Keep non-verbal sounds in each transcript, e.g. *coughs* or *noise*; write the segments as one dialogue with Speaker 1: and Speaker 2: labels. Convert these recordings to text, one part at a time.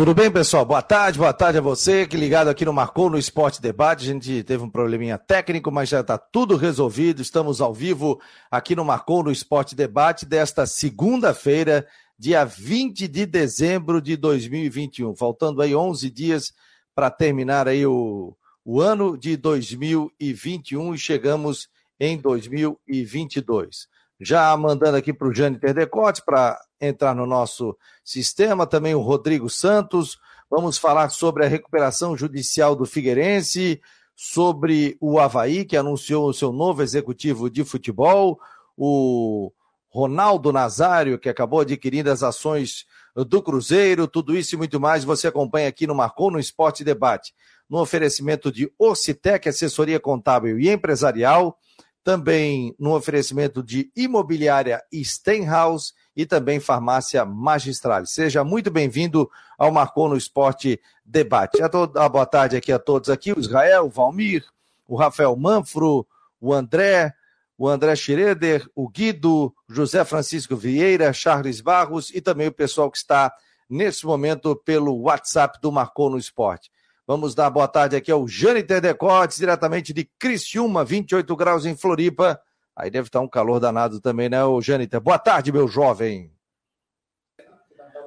Speaker 1: Tudo bem, pessoal? Boa tarde, boa tarde a você que ligado aqui no Marcou no Esporte Debate. A gente teve um probleminha técnico, mas já está tudo resolvido. Estamos ao vivo aqui no Marcou no Esporte Debate desta segunda-feira, dia 20 de dezembro de 2021. Faltando aí 11 dias para terminar aí o, o ano de 2021 e chegamos em 2022. Já mandando aqui para o Jânio Terdecote para entrar no nosso sistema, também o Rodrigo Santos. Vamos falar sobre a recuperação judicial do Figueirense, sobre o Havaí, que anunciou o seu novo executivo de futebol, o Ronaldo Nazário, que acabou adquirindo as ações do Cruzeiro, tudo isso e muito mais você acompanha aqui no Marcou no Esporte Debate, no oferecimento de Ocitec, assessoria contábil e empresarial, também no oferecimento de imobiliária Stenhouse e também Farmácia Magistral. Seja muito bem-vindo ao Marcou no Esporte Debate. A, toda, a boa tarde aqui a todos aqui, o Israel, o Valmir, o Rafael Manfro, o André, o André Schroeder, o Guido, José Francisco Vieira, Charles Barros e também o pessoal que está nesse momento pelo WhatsApp do Marcou no Esporte. Vamos dar boa tarde aqui ao Jâniter Decotes, diretamente de Criciúma, 28 graus em Floripa. Aí deve estar um calor danado também, né, o Jâniter? Boa tarde, meu jovem.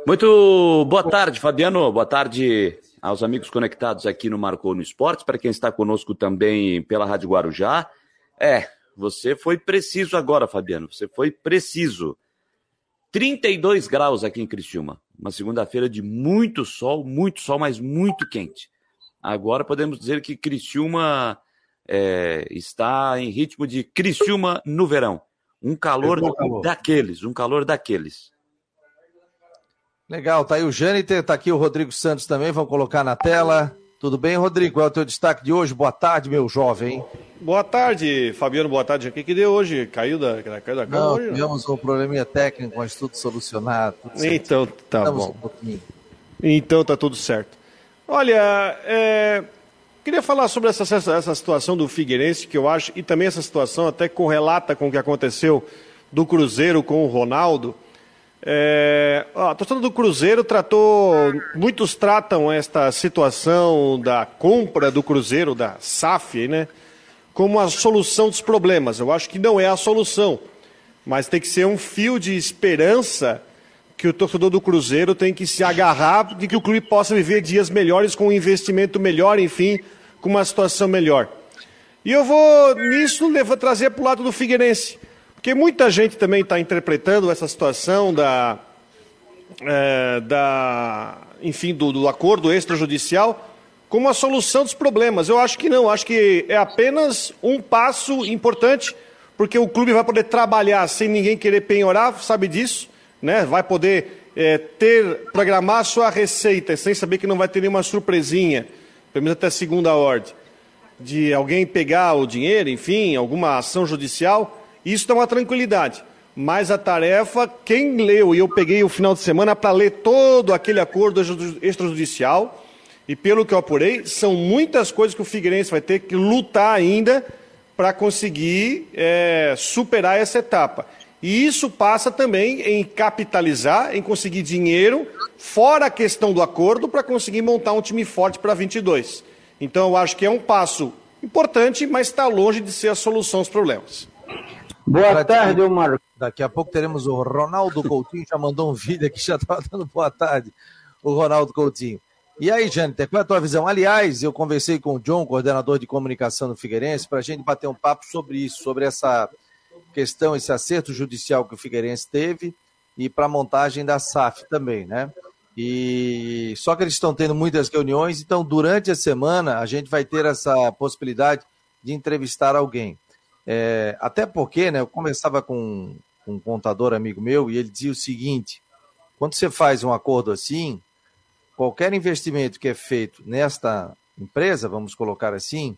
Speaker 2: Muito boa tarde, Fabiano. Boa tarde aos amigos conectados aqui no Marcou no Esporte, para quem está conosco também pela Rádio Guarujá. É, você foi preciso agora, Fabiano. Você foi preciso. 32 graus aqui em Criciúma. Uma segunda-feira de muito sol, muito sol, mas muito quente. Agora podemos dizer que Criciúma é, está em ritmo de Criciúma no verão. Um calor, calor, daqueles, um calor daqueles.
Speaker 1: Legal, tá aí o Jâniter, tá aqui o Rodrigo Santos também, vamos colocar na tela. Tudo bem, Rodrigo? Qual é o teu destaque de hoje? Boa tarde, meu jovem.
Speaker 3: Boa tarde, Fabiano, boa tarde. O que, que deu hoje? Caiu da, caiu da cama
Speaker 1: não,
Speaker 3: hoje?
Speaker 1: Tivemos um probleminha técnico, mas tudo solucionado. Tudo
Speaker 3: então, tá bom. Um então tá tudo certo. Olha, é, Queria falar sobre essa, essa situação do Figueirense, que eu acho, e também essa situação até correlata com o que aconteceu do Cruzeiro com o Ronaldo. É, a torcida do Cruzeiro tratou, muitos tratam esta situação da compra do Cruzeiro, da SAF, né, como a solução dos problemas. Eu acho que não é a solução, mas tem que ser um fio de esperança que o torcedor do Cruzeiro tem que se agarrar de que o clube possa viver dias melhores com um investimento melhor, enfim, com uma situação melhor. E eu vou, nisso, levar, trazer para o lado do Figueirense. Porque muita gente também está interpretando essa situação da, é, da enfim, do, do acordo extrajudicial como a solução dos problemas. Eu acho que não, acho que é apenas um passo importante, porque o clube vai poder trabalhar sem ninguém querer penhorar, sabe disso, né? vai poder é, ter, programar sua receita sem saber que não vai ter nenhuma surpresinha, pelo menos até segunda ordem, de alguém pegar o dinheiro, enfim, alguma ação judicial, isso dá uma tranquilidade. Mas a tarefa, quem leu, e eu peguei o final de semana para ler todo aquele acordo extrajudicial, e pelo que eu apurei, são muitas coisas que o Figueirense vai ter que lutar ainda para conseguir é, superar essa etapa. E isso passa também em capitalizar, em conseguir dinheiro, fora a questão do acordo, para conseguir montar um time forte para 22. Então, eu acho que é um passo importante, mas está longe de ser a solução aos problemas.
Speaker 1: Boa tarde, Omar. Daqui a pouco teremos o Ronaldo Coutinho, já mandou um vídeo aqui, já estava dando boa tarde, o Ronaldo Coutinho. E aí, Jâniter, qual é a tua visão? Aliás, eu conversei com o John, coordenador de comunicação do Figueirense, para a gente bater um papo sobre isso, sobre essa questão, esse acerto judicial que o Figueirense teve e para a montagem da SAF também, né? E só que eles estão tendo muitas reuniões, então durante a semana a gente vai ter essa possibilidade de entrevistar alguém. É, até porque, né, eu conversava com, com um contador amigo meu e ele dizia o seguinte: quando você faz um acordo assim, qualquer investimento que é feito nesta empresa, vamos colocar assim,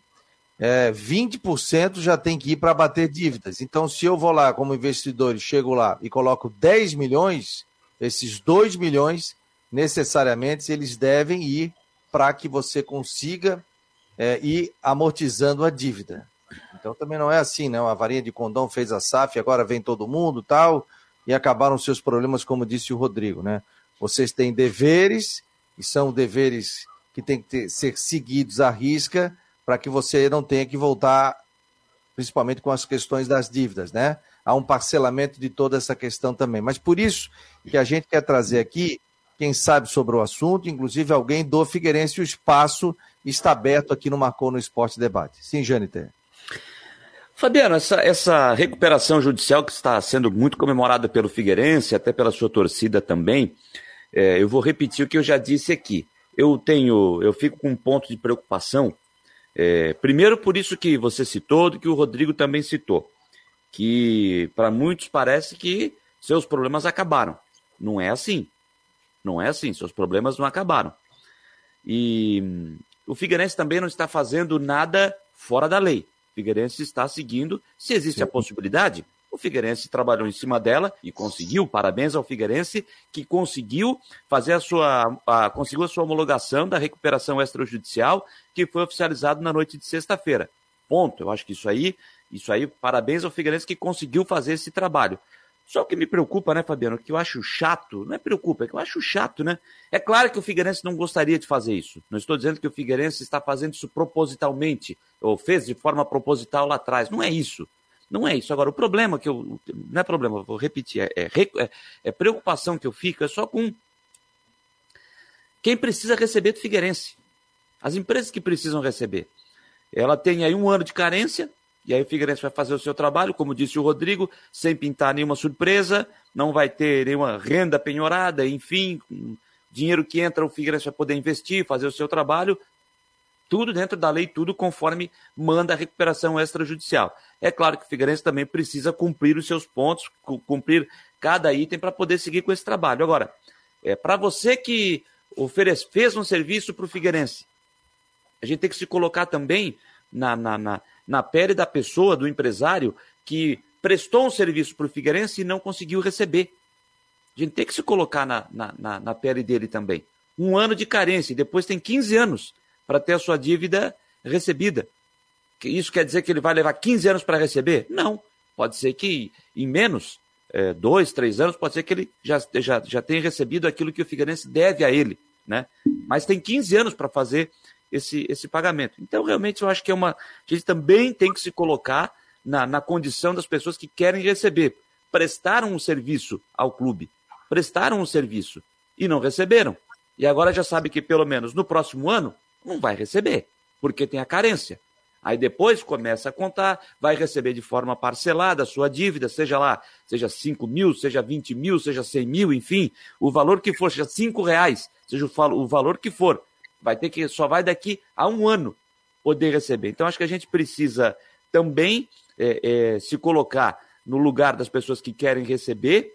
Speaker 1: é, 20% já tem que ir para bater dívidas. Então, se eu vou lá como investidor e chego lá e coloco 10 milhões, esses 2 milhões, necessariamente, eles devem ir para que você consiga é, ir amortizando a dívida. Então, também não é assim, né? A varinha de condão fez a SAF, agora vem todo mundo tal, e acabaram seus problemas, como disse o Rodrigo, né? Vocês têm deveres e são deveres que têm que ter, ser seguidos à risca para que você não tenha que voltar, principalmente com as questões das dívidas, né? Há um parcelamento de toda essa questão também. Mas por isso que a gente quer trazer aqui quem sabe sobre o assunto, inclusive alguém do Figueirense, o espaço está aberto aqui no Marcou no Esporte Debate. Sim, Jâniter.
Speaker 2: Fabiano, essa, essa recuperação judicial que está sendo muito comemorada pelo Figueirense, até pela sua torcida também, é, eu vou repetir o que eu já disse aqui. Eu tenho, eu fico com um ponto de preocupação. É, primeiro, por isso que você citou, do que o Rodrigo também citou, que para muitos parece que seus problemas acabaram. Não é assim. Não é assim. Seus problemas não acabaram. E hum, o Figueirense também não está fazendo nada fora da lei. Figueirense está seguindo. Se existe Sim. a possibilidade, o Figueirense trabalhou em cima dela e conseguiu. Parabéns ao Figueirense que conseguiu fazer a sua, a, conseguiu a sua homologação da recuperação extrajudicial que foi oficializado na noite de sexta-feira. Ponto. Eu acho que isso aí, isso aí, parabéns ao Figueirense que conseguiu fazer esse trabalho. Só que me preocupa, né, Fabiano, que eu acho chato, não é preocupa, é que eu acho chato, né? É claro que o Figueirense não gostaria de fazer isso. Não estou dizendo que o Figueirense está fazendo isso propositalmente, ou fez de forma proposital lá atrás. Não é isso. Não é isso. Agora, o problema que eu. Não é problema, vou repetir, é, é, é, é preocupação que eu fico é só com quem precisa receber do Figueirense. As empresas que precisam receber. Ela tem aí um ano de carência, e aí o Figueirense vai fazer o seu trabalho, como disse o Rodrigo, sem pintar nenhuma surpresa, não vai ter nenhuma renda penhorada, enfim, dinheiro que entra, o Figueirense vai poder investir, fazer o seu trabalho, tudo dentro da lei, tudo conforme manda a recuperação extrajudicial. É claro que o Figueirense também precisa cumprir os seus pontos, cumprir cada item para poder seguir com esse trabalho. Agora, é, para você que oferece, fez um serviço para o Figueirense, a gente tem que se colocar também na, na, na na pele da pessoa, do empresário, que prestou um serviço para o Figueirense e não conseguiu receber. A gente tem que se colocar na, na, na, na pele dele também. Um ano de carência e depois tem 15 anos para ter a sua dívida recebida. Isso quer dizer que ele vai levar 15 anos para receber? Não. Pode ser que em menos, é, dois, três anos, pode ser que ele já, já, já tenha recebido aquilo que o Figueirense deve a ele. Né? Mas tem 15 anos para fazer esse, esse pagamento. Então, realmente, eu acho que é uma. A gente também tem que se colocar na, na condição das pessoas que querem receber. Prestaram um serviço ao clube, prestaram um serviço e não receberam. E agora já sabe que pelo menos no próximo ano não vai receber, porque tem a carência. Aí depois começa a contar, vai receber de forma parcelada a sua dívida, seja lá, seja 5 mil, seja 20 mil, seja 100 mil, enfim, o valor que for, seja 5 reais, seja o valor que for, vai ter que só vai daqui a um ano poder receber. Então acho que a gente precisa também é, é, se colocar no lugar das pessoas que querem receber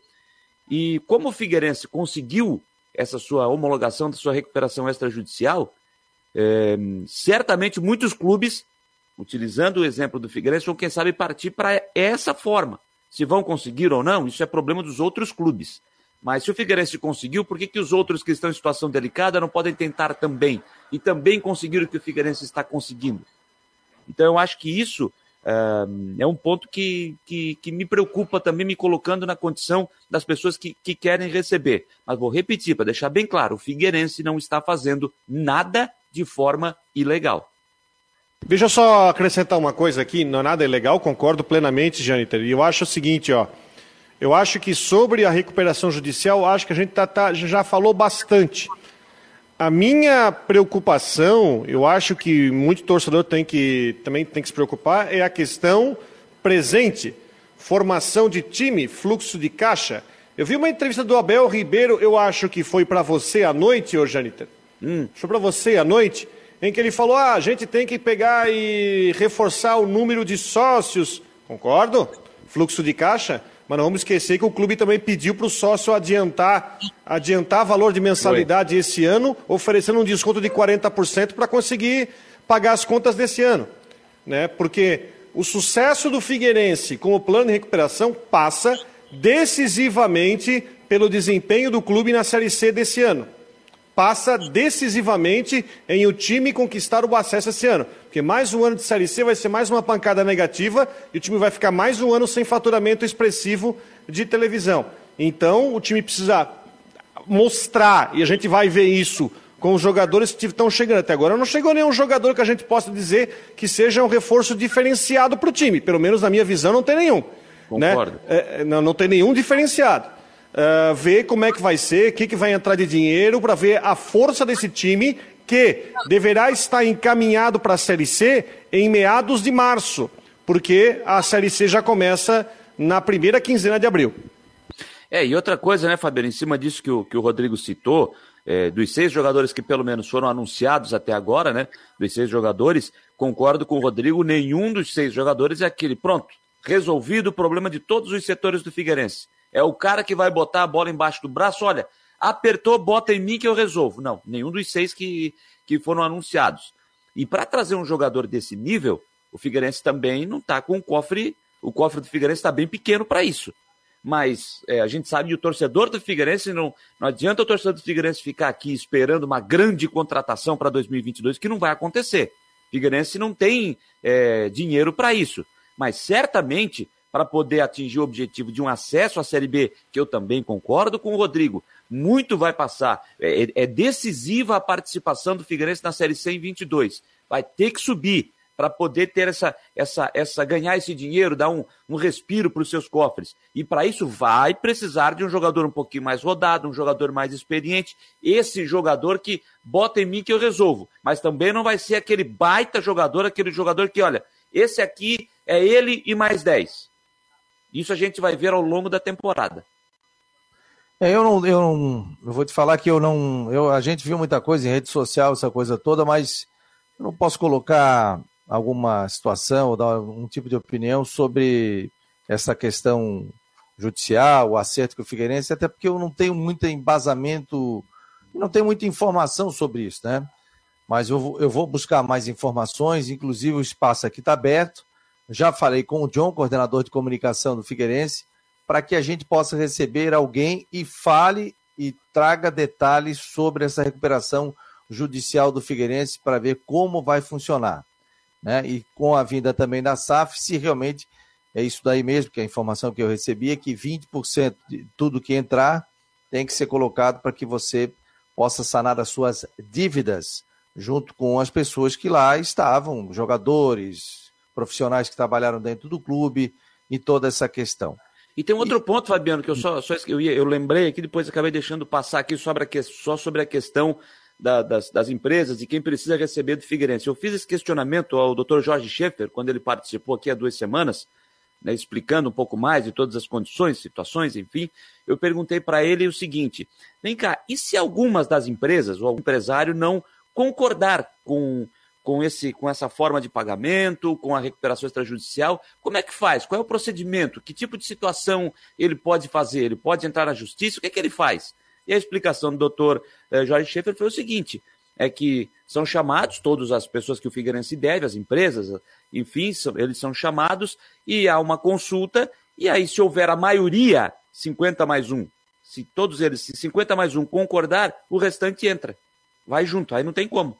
Speaker 2: e como o Figueirense conseguiu essa sua homologação da sua recuperação extrajudicial, é, certamente muitos clubes, utilizando o exemplo do Figueirense, vão, quem sabe, partir para essa forma. Se vão conseguir ou não, isso é problema dos outros clubes. Mas se o Figueirense conseguiu, por que, que os outros que estão em situação delicada não podem tentar também? E também conseguir o que o Figueirense está conseguindo? Então eu acho que isso uh, é um ponto que, que, que, me preocupa também, me colocando na condição das pessoas que, que querem receber. Mas vou repetir, para deixar bem claro, o Figueirense não está fazendo nada de forma ilegal.
Speaker 3: Deixa eu só acrescentar uma coisa aqui, não é nada ilegal, concordo plenamente, Jâniter. E eu acho o seguinte, ó. Eu acho que sobre a recuperação judicial, acho que a gente tá, tá, já falou bastante. A minha preocupação, eu acho que muito torcedor tem que, também tem que se preocupar, é a questão presente. Formação de time, fluxo de caixa. Eu vi uma entrevista do Abel Ribeiro, eu acho que foi para você à noite, ô Janita. Hum. Foi para você à noite, em que ele falou: ah, a gente tem que pegar e reforçar o número de sócios. Concordo? Fluxo de caixa. Mas não vamos esquecer que o clube também pediu para o sócio adiantar, adiantar valor de mensalidade Oi. esse ano, oferecendo um desconto de 40% para conseguir pagar as contas desse ano. Né? Porque o sucesso do Figueirense com o plano de recuperação passa decisivamente pelo desempenho do clube na Série C desse ano passa decisivamente em o time conquistar o acesso esse ano. Porque mais um ano de Série C vai ser mais uma pancada negativa e o time vai ficar mais um ano sem faturamento expressivo de televisão. Então, o time precisa mostrar, e a gente vai ver isso com os jogadores que estão chegando até agora. Não chegou nenhum jogador que a gente possa dizer que seja um reforço diferenciado para o time. Pelo menos na minha visão não tem nenhum. Né? Concordo. Né? É, não, não tem nenhum diferenciado. Uh, ver como é que vai ser, o que, que vai entrar de dinheiro, para ver a força desse time que deverá estar encaminhado para a Série C em meados de março, porque a Série C já começa na primeira quinzena de abril.
Speaker 2: É, e outra coisa, né, Fabiano, em cima disso que o, que o Rodrigo citou, é, dos seis jogadores que pelo menos foram anunciados até agora, né, dos seis jogadores, concordo com o Rodrigo, nenhum dos seis jogadores é aquele, pronto, resolvido o problema de todos os setores do Figueirense. É o cara que vai botar a bola embaixo do braço, olha, apertou, bota em mim que eu resolvo. Não, nenhum dos seis que, que foram anunciados. E para trazer um jogador desse nível, o Figueirense também não está com o cofre, o cofre do Figueirense está bem pequeno para isso. Mas é, a gente sabe que o torcedor do Figueirense não, não adianta o torcedor do Figueirense ficar aqui esperando uma grande contratação para 2022, que não vai acontecer. O Figueirense não tem é, dinheiro para isso. Mas certamente para poder atingir o objetivo de um acesso à Série B, que eu também concordo com o Rodrigo, muito vai passar. É, é decisiva a participação do Figueirense na Série C em 22. Vai ter que subir para poder ter essa, essa, essa, ganhar esse dinheiro, dar um, um respiro para os seus cofres. E para isso vai precisar de um jogador um pouquinho mais rodado, um jogador mais experiente, esse jogador que bota em mim que eu resolvo. Mas também não vai ser aquele baita jogador, aquele jogador que, olha, esse aqui é ele e mais 10. Isso a gente vai ver ao longo da temporada.
Speaker 1: É, eu não, eu não, eu vou te falar que eu não, eu, a gente viu muita coisa em rede social, essa coisa toda, mas eu não posso colocar alguma situação ou dar algum tipo de opinião sobre essa questão judicial, o acerto com o Figueirense, até porque eu não tenho muito embasamento, não tenho muita informação sobre isso, né? Mas eu, eu vou buscar mais informações, inclusive o espaço aqui está aberto. Já falei com o John, coordenador de comunicação do Figueirense, para que a gente possa receber alguém e fale e traga detalhes sobre essa recuperação judicial do Figueirense para ver como vai funcionar. Né? E com a vinda também da SAF, se realmente é isso daí mesmo, que a informação que eu recebi é que 20% de tudo que entrar tem que ser colocado para que você possa sanar as suas dívidas junto com as pessoas que lá estavam, jogadores, profissionais que trabalharam dentro do clube e toda essa questão.
Speaker 2: E tem um outro e... ponto, Fabiano, que eu só, só eu, ia, eu lembrei aqui, depois acabei deixando passar aqui sobre a, só sobre a questão da, das, das, empresas e quem precisa receber do Figueirense. Eu fiz esse questionamento ao Dr. Jorge Schaefer, quando ele participou aqui há duas semanas, né, explicando um pouco mais de todas as condições, situações, enfim. Eu perguntei para ele o seguinte: vem cá, e se algumas das empresas ou algum empresário não concordar com com, esse, com essa forma de pagamento, com a recuperação extrajudicial. Como é que faz? Qual é o procedimento? Que tipo de situação ele pode fazer? Ele pode entrar na justiça? O que é que ele faz? E a explicação do doutor eh, Jorge Schaefer foi o seguinte: é que são chamados todas as pessoas que o Figueirense deve, as empresas, enfim, são, eles são chamados e há uma consulta, e aí, se houver a maioria, 50 mais um, se todos eles, se 50 mais um concordar, o restante entra. Vai junto, aí não tem como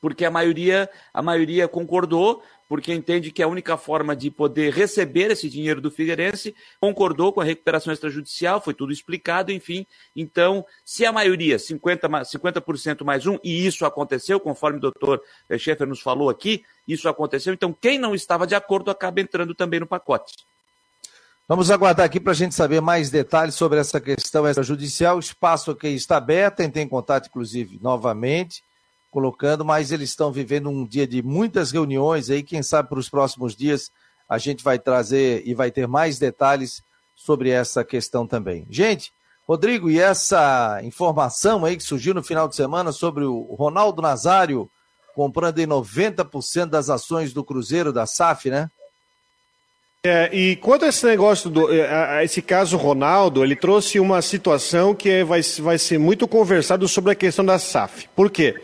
Speaker 2: porque a maioria, a maioria concordou, porque entende que a única forma de poder receber esse dinheiro do Figueirense concordou com a recuperação extrajudicial, foi tudo explicado, enfim. Então, se a maioria, 50%, 50 mais um, e isso aconteceu, conforme o doutor Schaeffer nos falou aqui, isso aconteceu, então quem não estava de acordo acaba entrando também no pacote.
Speaker 1: Vamos aguardar aqui para a gente saber mais detalhes sobre essa questão extrajudicial. O espaço aqui está aberto, entrei em contato, inclusive, novamente colocando, mas eles estão vivendo um dia de muitas reuniões aí, quem sabe para os próximos dias a gente vai trazer e vai ter mais detalhes sobre essa questão também. Gente, Rodrigo, e essa informação aí que surgiu no final de semana sobre o Ronaldo Nazário comprando em 90% das ações do Cruzeiro da SAF, né?
Speaker 3: É, e quanto a esse negócio, do, é, a, esse caso Ronaldo, ele trouxe uma situação que é, vai, vai ser muito conversado sobre a questão da SAF. Por quê?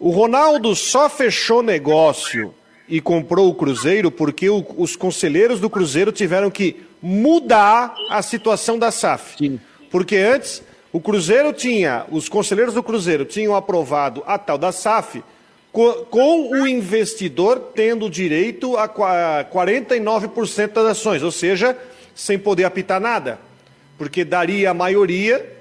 Speaker 3: O Ronaldo só fechou negócio e comprou o Cruzeiro porque o, os conselheiros do Cruzeiro tiveram que mudar a situação da SAF. Sim. Porque antes o Cruzeiro tinha, os conselheiros do Cruzeiro tinham aprovado a tal da SAF com, com o investidor tendo direito a 49% das ações, ou seja, sem poder apitar nada, porque daria a maioria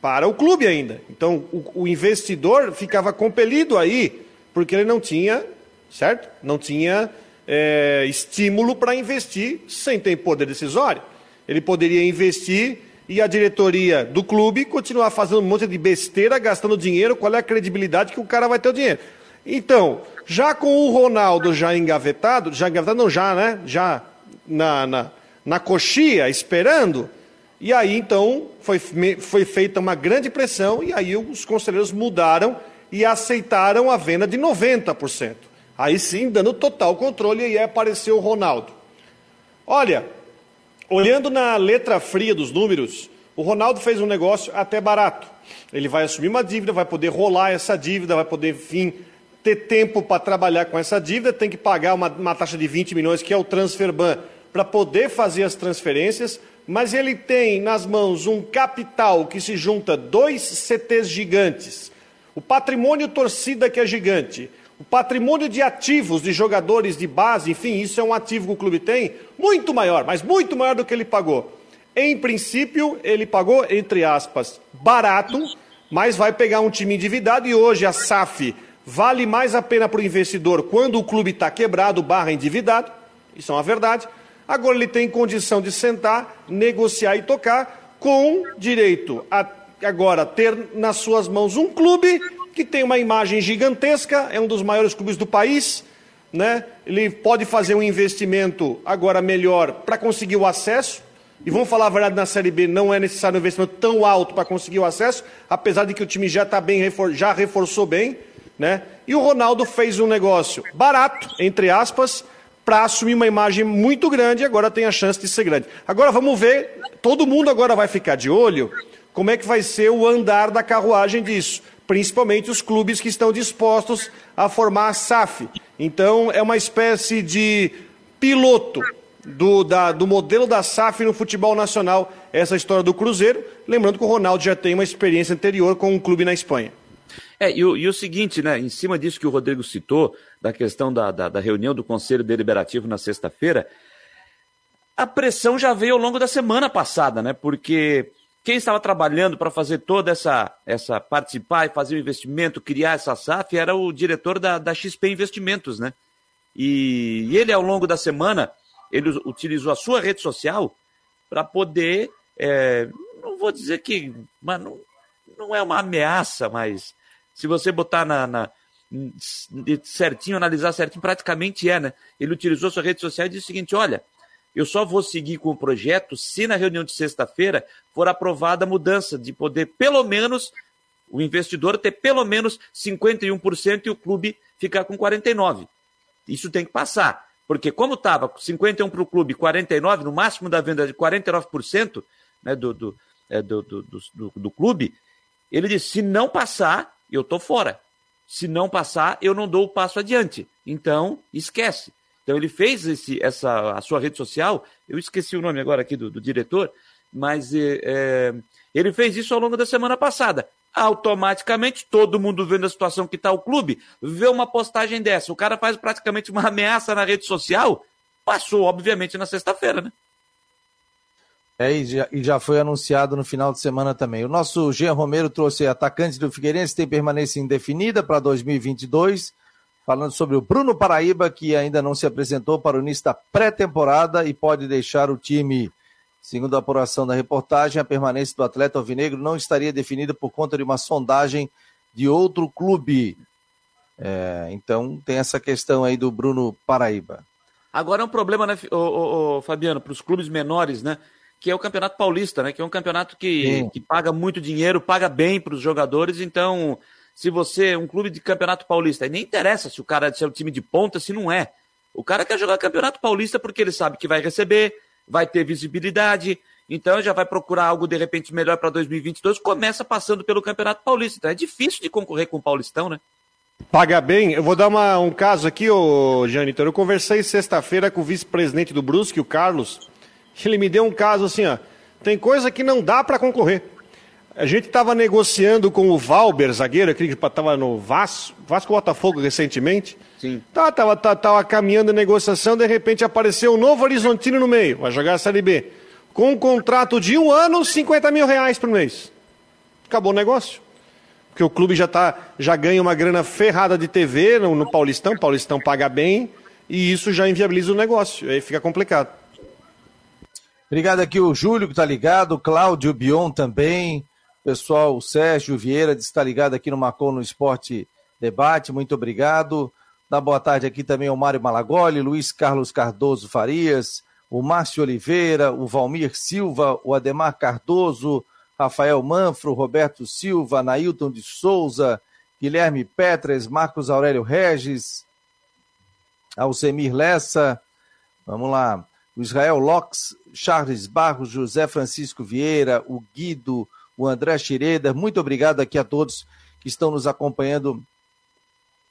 Speaker 3: para o clube ainda. Então, o, o investidor ficava compelido aí, porque ele não tinha, certo? Não tinha é, estímulo para investir sem ter poder decisório. Ele poderia investir e a diretoria do clube continuar fazendo um monte de besteira, gastando dinheiro, qual é a credibilidade que o cara vai ter o dinheiro? Então, já com o Ronaldo já engavetado, já engavetado não, já, né? Já na, na, na coxia, esperando, e aí então foi, foi feita uma grande pressão, e aí os conselheiros mudaram e aceitaram a venda de 90%. Aí sim, dando total controle, e aí apareceu o Ronaldo. Olha, Olhando na letra fria dos números, o Ronaldo fez um negócio até barato. Ele vai assumir uma dívida, vai poder rolar essa dívida, vai poder, enfim, ter tempo para trabalhar com essa dívida, tem que pagar uma, uma taxa de 20 milhões, que é o Transferban, para poder fazer as transferências, mas ele tem nas mãos um capital que se junta dois CTs gigantes, o patrimônio torcida que é gigante, o patrimônio de ativos de jogadores de base, enfim, isso é um ativo que o clube tem, muito maior, mas muito maior do que ele pagou. Em princípio, ele pagou, entre aspas, barato, mas vai pegar um time endividado e hoje a SAF vale mais a pena para o investidor quando o clube está quebrado, barra endividado, isso é uma verdade. Agora ele tem condição de sentar, negociar e tocar, com direito a agora ter nas suas mãos um clube que tem uma imagem gigantesca, é um dos maiores clubes do país, né? Ele pode fazer um investimento agora melhor para conseguir o acesso. E vamos falar a verdade, na Série B não é necessário um investimento tão alto para conseguir o acesso, apesar de que o time já está bem, já reforçou bem, né? E o Ronaldo fez um negócio barato, entre aspas, para assumir uma imagem muito grande e agora tem a chance de ser grande. Agora vamos ver, todo mundo agora vai ficar de olho como é que vai ser o andar da carruagem disso principalmente os clubes que estão dispostos a formar a SAF. Então, é uma espécie de piloto do, da, do modelo da SAF no futebol nacional, essa história do Cruzeiro. Lembrando que o Ronaldo já tem uma experiência anterior com um clube na Espanha.
Speaker 2: É, e o, e o seguinte, né, em cima disso que o Rodrigo citou, da questão da, da, da reunião do Conselho Deliberativo na sexta-feira, a pressão já veio ao longo da semana passada, né, porque quem estava trabalhando para fazer toda essa, essa participar e fazer o investimento, criar essa SAF, era o diretor da, da XP Investimentos, né? E, e ele, ao longo da semana, ele utilizou a sua rede social para poder, é, não vou dizer que, mas não, não é uma ameaça, mas se você botar na, na certinho, analisar certinho, praticamente é, né? Ele utilizou sua rede social e disse o seguinte: olha, eu só vou seguir com o projeto se na reunião de sexta-feira for aprovada a mudança de poder, pelo menos, o investidor ter pelo menos 51% e o clube ficar com 49%. Isso tem que passar. Porque como estava 51 para o clube, 49, no máximo da venda de 49% né, do, do, é, do, do, do, do clube, ele disse: se não passar, eu estou fora. Se não passar, eu não dou o passo adiante. Então, esquece. Então ele fez esse, essa, a sua rede social, eu esqueci o nome agora aqui do, do diretor, mas é, é, ele fez isso ao longo da semana passada. Automaticamente, todo mundo vendo a situação que está o clube, vê uma postagem dessa. O cara faz praticamente uma ameaça na rede social, passou, obviamente, na sexta-feira, né?
Speaker 1: É, e já, e já, foi anunciado no final de semana também. O nosso Jean Romero trouxe atacante do Figueirense, tem permanência indefinida para 2022 falando sobre o Bruno Paraíba, que ainda não se apresentou para o início da pré-temporada e pode deixar o time. Segundo a apuração da reportagem, a permanência do atleta alvinegro não estaria definida por conta de uma sondagem de outro clube. É, então tem essa questão aí do Bruno Paraíba.
Speaker 2: Agora é um problema, né, ô, ô, ô, Fabiano, para os clubes menores, né? Que é o Campeonato Paulista, né? Que é um campeonato que, que paga muito dinheiro, paga bem para os jogadores, então se você, um clube de campeonato paulista, e nem interessa se o cara é um time de ponta, se não é. O cara quer jogar campeonato paulista porque ele sabe que vai receber, vai ter visibilidade, então já vai procurar algo de repente melhor para 2022, começa passando pelo Campeonato Paulista. Então é difícil de concorrer com o Paulistão, né?
Speaker 3: Paga bem. Eu vou dar uma, um caso aqui, ô Janitor. Eu conversei sexta-feira com o vice-presidente do Brusque, o Carlos. Ele me deu um caso assim, ó. Tem coisa que não dá para concorrer. A gente estava negociando com o Valber, zagueiro, aquele que estava no Vasco, Vasco Botafogo recentemente.
Speaker 2: Sim.
Speaker 3: Tá, tava, tava, tava caminhando a negociação, de repente apareceu um novo Horizontino no meio, vai jogar a Série B. Com um contrato de um ano, 50 mil reais por mês. acabou o negócio. Porque o clube já, tá, já ganha uma grana ferrada de TV no, no Paulistão, o Paulistão paga bem, e isso já inviabiliza o negócio. Aí fica complicado.
Speaker 1: Obrigado aqui o Júlio que está ligado, Cláudio Bion também, pessoal, o Sérgio Vieira está ligado aqui no Marcou no Esporte Debate, muito obrigado. Dá boa tarde aqui também ao Mário Malagoli, Luiz Carlos Cardoso Farias, o Márcio Oliveira, o Valmir Silva, o Ademar Cardoso, Rafael Manfro, Roberto Silva, Nailton de Souza, Guilherme Petres, Marcos Aurélio Regis, Alcemir Lessa, vamos lá, o Israel Locks, Charles Barros, José Francisco Vieira, o Guido, o André Schroeder, muito obrigado aqui a todos que estão nos acompanhando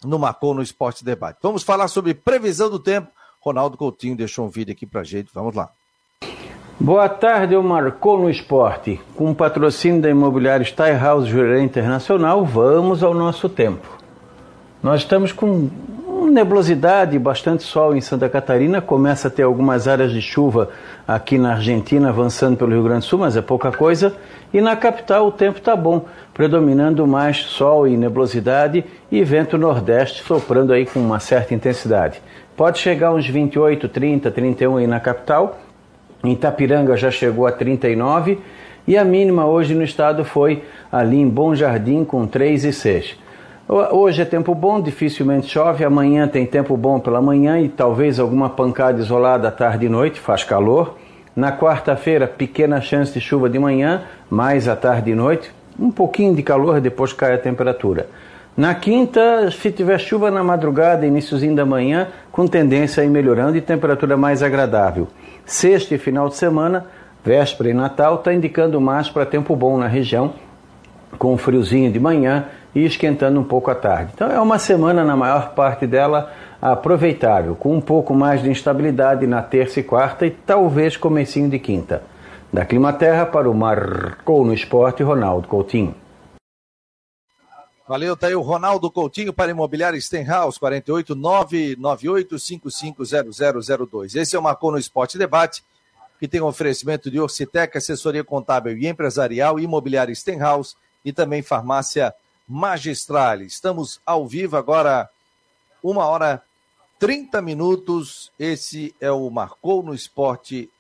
Speaker 1: no Marcou no Esporte Debate. Vamos falar sobre previsão do tempo Ronaldo Coutinho deixou um vídeo aqui pra gente. Vamos lá.
Speaker 4: Boa tarde, eu Marcou no Esporte. Com o patrocínio da imobiliária Style House Jurerê Internacional, vamos ao nosso tempo. Nós estamos com nebulosidade, bastante sol em Santa Catarina, começa a ter algumas áreas de chuva aqui na Argentina, avançando pelo Rio Grande do Sul, mas é pouca coisa. E na capital o tempo está bom, predominando mais sol e nebulosidade e vento nordeste soprando aí com uma certa intensidade. Pode chegar uns 28, 30, 31 aí na capital. Em Itapiranga já chegou a 39 e a mínima hoje no estado foi ali em Bom Jardim com 3 e 6. Hoje é tempo bom, dificilmente chove. Amanhã tem tempo bom pela manhã e talvez alguma pancada isolada à tarde e noite, faz calor. Na quarta-feira, pequena chance de chuva de manhã, mais à tarde e noite. Um pouquinho de calor, depois cai a temperatura. Na quinta, se tiver chuva na madrugada, iníciozinho da manhã, com tendência a ir melhorando e temperatura mais agradável. Sexta e final de semana, véspera e Natal, está indicando mais para tempo bom na região, com friozinho de manhã e esquentando um pouco à tarde. Então é uma semana, na maior parte dela, aproveitável, com um pouco mais de instabilidade na terça e quarta e talvez comecinho de quinta. Da Climaterra para o Marcou no Esporte, Ronaldo Coutinho.
Speaker 1: Valeu, tá aí o Ronaldo Coutinho para Imobiliário Stenhouse, 48998550002. Esse é o Marcou no Esporte Debate, que tem um oferecimento de Orcitec, assessoria contábil e empresarial, Imobiliário Stenhouse e também farmácia Magistrale. Estamos ao vivo agora, uma hora 30 minutos. Esse é o Marcou no Esporte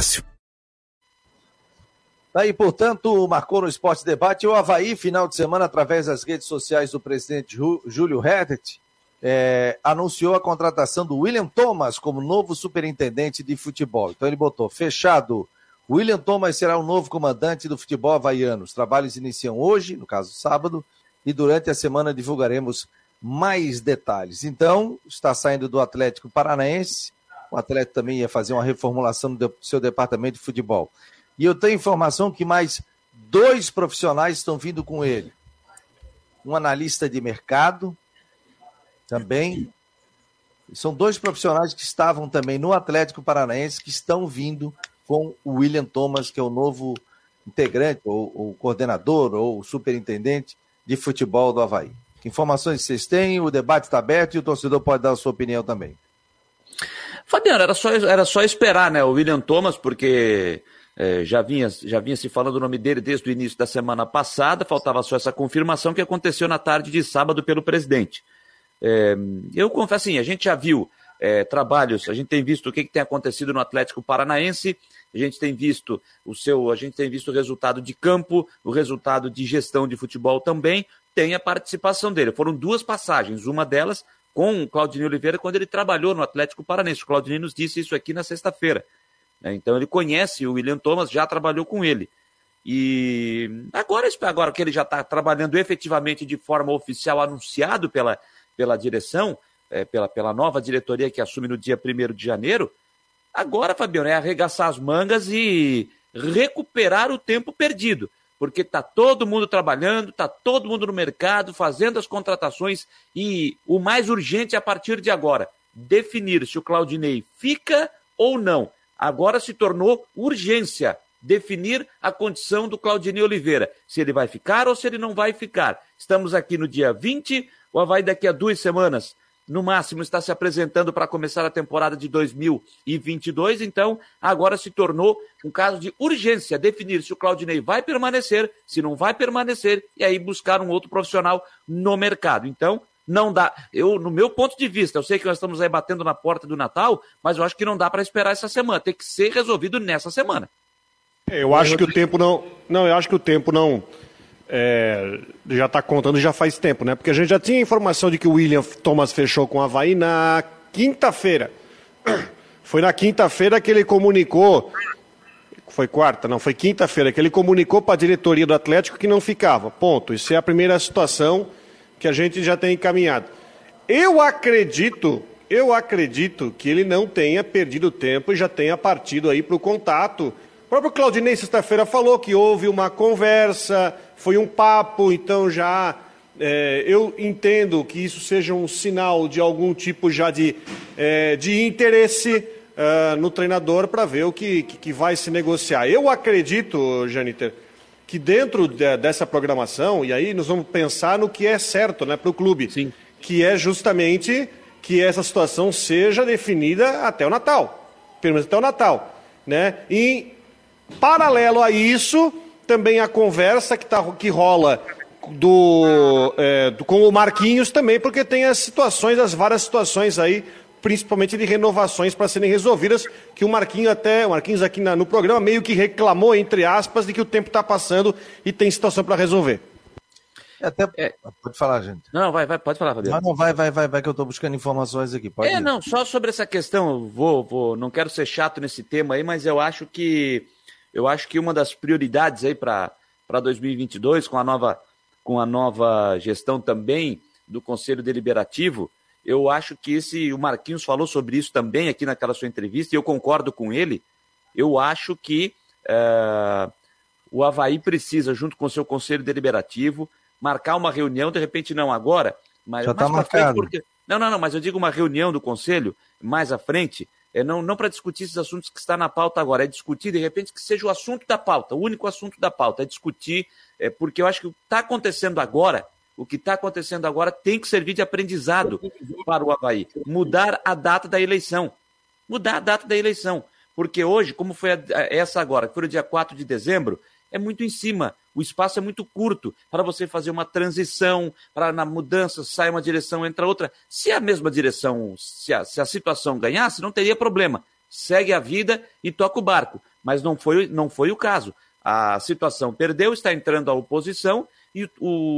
Speaker 5: negócio.
Speaker 1: Daí, portanto, marcou no Esporte Debate o Havaí, final de semana, através das redes sociais do presidente Júlio Herdet, é, anunciou a contratação do William Thomas como novo superintendente de futebol. Então ele botou fechado. William Thomas será o novo comandante do futebol havaiano. Os trabalhos iniciam hoje, no caso sábado, e durante a semana divulgaremos mais detalhes. Então, está saindo do Atlético Paranaense o atleta também ia fazer uma reformulação do seu departamento de futebol. E eu tenho informação que mais dois profissionais estão vindo com ele. Um analista de mercado também. São dois profissionais que estavam também no Atlético Paranaense que estão vindo com o William Thomas, que é o novo integrante, ou, ou coordenador, ou superintendente de futebol do Havaí. Que informações vocês têm? O debate está aberto e o torcedor pode dar a sua opinião também.
Speaker 2: Fabiano, era só, era só esperar, né? O William Thomas, porque é, já, vinha, já vinha se falando o nome dele desde o início da semana passada, faltava só essa confirmação que aconteceu na tarde de sábado pelo presidente. É, eu confesso assim, a gente já viu é, trabalhos, a gente tem visto o que, que tem acontecido no Atlético Paranaense, a gente tem visto o seu, a gente tem visto o resultado de campo, o resultado de gestão de futebol também, tem a participação dele. Foram duas passagens, uma delas com o Claudinei Oliveira quando ele trabalhou no Atlético Paranense. O Claudinei nos disse isso aqui na sexta-feira. Né? Então ele conhece o William Thomas, já trabalhou com ele. E agora, agora que ele já está trabalhando efetivamente de forma oficial, anunciado pela, pela direção, é, pela, pela nova diretoria que assume no dia 1 de janeiro, agora, Fabiano, é arregaçar as mangas e recuperar o tempo perdido. Porque está todo mundo trabalhando, está todo mundo no mercado, fazendo as contratações e o mais urgente a partir de agora, definir se o Claudinei fica ou não. Agora se tornou urgência definir a condição do Claudinei Oliveira, se ele vai ficar ou se ele não vai ficar. Estamos aqui no dia 20, o Havaí daqui a duas semanas no máximo está se apresentando para começar a temporada de 2022, então agora se tornou um caso de urgência definir se o Claudinei vai permanecer, se não vai permanecer, e aí buscar um outro profissional no mercado. Então, não dá. Eu, no meu ponto de vista, eu sei que nós estamos aí batendo na porta do Natal, mas eu acho que não dá para esperar essa semana. Tem que ser resolvido nessa semana.
Speaker 3: É, eu acho que o tempo não. Não, eu acho que o tempo não é, já está contando já faz tempo, né? Porque a gente já tinha informação de que o William Thomas fechou com o Havaí na quinta-feira. *coughs* Foi na quinta-feira que ele comunicou. Foi quarta, não, foi quinta-feira que ele comunicou para a diretoria do Atlético que não ficava. Ponto. Isso é a primeira situação que a gente já tem encaminhado. Eu acredito, eu acredito que ele não tenha perdido tempo e já tenha partido aí para o contato. O próprio Claudinei, sexta-feira, falou que houve uma conversa, foi um papo, então já é, eu entendo que isso seja um sinal de algum tipo já de, é, de interesse uh, no treinador para ver o que, que, que, vai se negociar. Eu acredito, Janiter, que dentro de, dessa programação, e aí nós vamos pensar no que é certo né, para o clube,
Speaker 2: Sim.
Speaker 3: que é justamente que essa situação seja definida até o Natal, pelo menos até o Natal. Né? E, paralelo a isso, também a conversa que, tá, que rola do, é, do, com o Marquinhos também, porque tem as situações, as várias situações aí, principalmente de renovações para serem resolvidas, que o Marquinhos até, o Marquinhos aqui na, no programa meio que reclamou, entre aspas, de que o tempo está passando e tem situação para resolver.
Speaker 1: É, até... É. Pode falar, gente.
Speaker 2: Não, vai, vai, pode falar, Fabiano.
Speaker 1: Não, não, vai, vai, vai, vai, que eu estou buscando informações aqui. Pode
Speaker 2: é, ir. não, só sobre essa questão, vou, vou, não quero ser chato nesse tema aí, mas eu acho que eu acho que uma das prioridades aí para 2022, com a, nova, com a nova gestão também do Conselho Deliberativo, eu acho que esse, o Marquinhos falou sobre isso também aqui naquela sua entrevista, e eu concordo com ele. Eu acho que é, o Havaí precisa, junto com o seu Conselho Deliberativo, marcar uma reunião, de repente não agora, mas
Speaker 1: Já está marcado.
Speaker 2: Porque... Não, não, não, mas eu digo uma reunião do Conselho mais à frente, é não, não para discutir esses assuntos que está na pauta agora, é discutir, de repente, que seja o assunto da pauta, o único assunto da pauta, é discutir, é, porque eu acho que o que está acontecendo agora, o que está acontecendo agora tem que servir de aprendizado para o Havaí. Mudar a data da eleição. Mudar a data da eleição. Porque hoje, como foi essa agora, que foi o dia 4 de dezembro, é muito em cima. O espaço é muito curto para você fazer uma transição, para na mudança sai uma direção, entra outra. Se a mesma direção, se a, se a situação ganhasse, não teria problema. Segue a vida e toca o barco. Mas não foi, não foi o caso. A situação perdeu, está entrando a oposição e o,